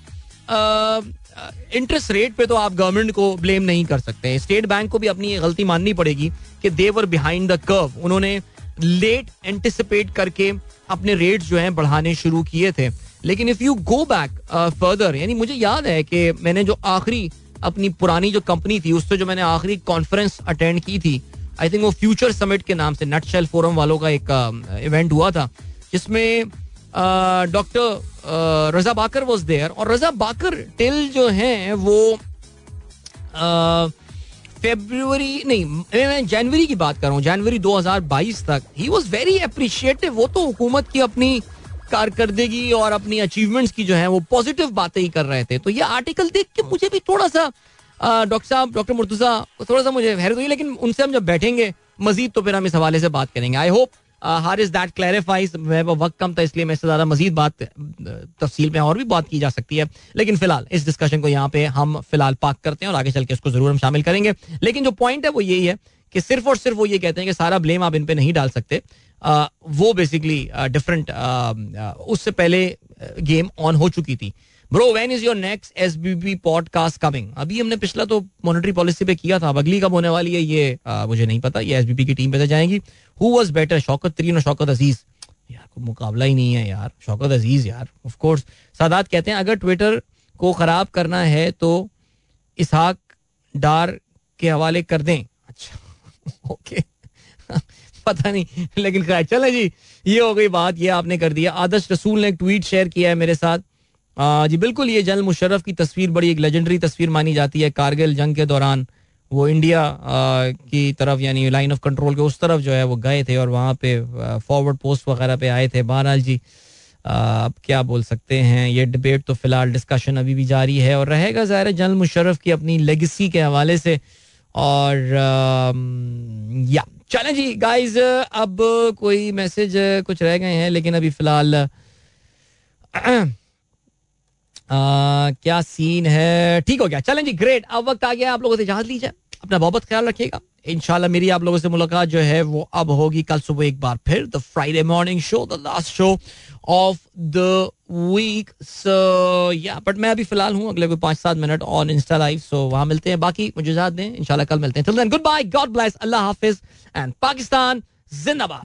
इंटरेस्ट रेट पे तो आप गवर्नमेंट को ब्लेम नहीं कर सकते हैं। स्टेट बैंक को भी अपनी ये गलती माननी पड़ेगी कि they were behind the curve उन्होंने लेट एंटिसिपेट करके अपने रेट जो हैं बढ़ाने शुरू किए थे। लेकिन if you go back further यानी मुझे याद है कि मैंने जो आखिरी अपनी पुरानी जो कंपनी थी, उससे जो मैंने आखिरी कॉन्फ्रेंस अटेंड की थी आई थिंक वो फ्यूचर समिट के नाम से नट शेल फोरम वालों का एक इवेंट हुआ था, जिसमें doctor Raza Baqir was there और रजा बाकर टिल जो है, वो फेब्रुवरी नहीं, मैं जनवरी की बात कर रहा हूँ जनवरी 2022 तक। ही वॉज़ वेरी अप्रिशिएटिव वो तो हुकूमत की अपनी कारकर्दगी और अपनी अचीवमेंट्स की जो है, वो पॉजिटिव बातें ही कर रहे थे। तो ये आर्टिकल देख के मुझे भी थोड़ा सा डॉक्टर साहब, डॉक्टर मुर्तुजा, थोड़ा सा मुझे हैरत हुई, लेकिन उनसे हम जब बैठेंगे, मजीद तो फिर हम इस हवाले से बात करेंगे। I hope her is that clarifies वक्त कम था, इसलिए मैं इससे ज़्यादा मजीद बात तफसील में और भी बात की जा सकती है। लेकिन फ़िलहाल, इस डिस्कशन को यहाँ पे हम फ़िलहाल पाक करते हैं और आगे चल के इसको ज़रूर हम शामिल करेंगे। लेकिन जो पॉइंट है वो यही है कि सिर्फ़ और सिर्फ़ वो ये कहते हैं कि सारा ब्लेम आप इन पर नहीं डाल सकते। वो बेसिकली डिफरेंट उससे पहले गेम ऑन हो चुकी थी। Bro when is your next B podcast coming अभी हमने पिछला तो मॉनिटरी पॉलिसी पे किया था अब अगली कब होने वाली है ये आ, मुझे नहीं पता ये एस बी पी की टीम पे तो जाएँगी। हु वॉज़ बेटर शौकत तरीन और शौकत अज़ीज़? यार कोई मुकाबला ही नहीं है यार शौकत अज़ीज़ यार ऑफ़ कोर्स सादात कहते हैं अगर ट्विटर को खराब करना है तो इसहाक डार के हवाले कर दें। अच्छा ओके पता नहीं लेकिन चले जी ये हो गई बात ये आपने कर दिया। आदर्श रसूल ने एक ट्वीट शेयर किया है मेरे साथ। आ, जी बिल्कुल ये जनरल मुशर्रफ की तस्वीर बड़ी एक लेजेंडरी तस्वीर मानी जाती है कारगिल जंग के दौरान। वो इंडिया की तरफ़ यानी लाइन ऑफ़ कंट्रोल के उस तरफ़ जो है वो गए थे और वहाँ पे फॉरवर्ड पोस्ट वगैरह पे आए थे। बहरहाल जी अब क्या बोल सकते हैं ये डिबेट तो फ़िलहाल डिस्कशन अभी भी जारी है और रहेगा ज़ाहिर जनरल मुशर्रफ की अपनी लेगेसी के हवाले से। और या चलें जी गाइस अब कोई मैसेज कुछ रह गए हैं लेकिन अभी फ़िलहाल क्या सीन है? ठीक हो गया। चलें जी ग्रेट अब वक्त आ गया आप लोगों से इजाज़त लीजिए। अपना बहुत ख्याल रखिएगा। इनशाला मेरी आप लोगों से मुलाकात जो है वो अब होगी कल सुबह एक बार फिर। The Friday morning show the last show of the week so या बट मैं अभी फ़िलहाल हूँ। अगले कोई पाँच सात minute on Insta live so वहाँ मिलते हैं। बाकी मुझे दें। इंशाल्लाह कल मिलते हैं। गुड बाय गॉड ब्लेस अल्लाह हाफिज. एंड पाकिस्तान जिंदाबाद.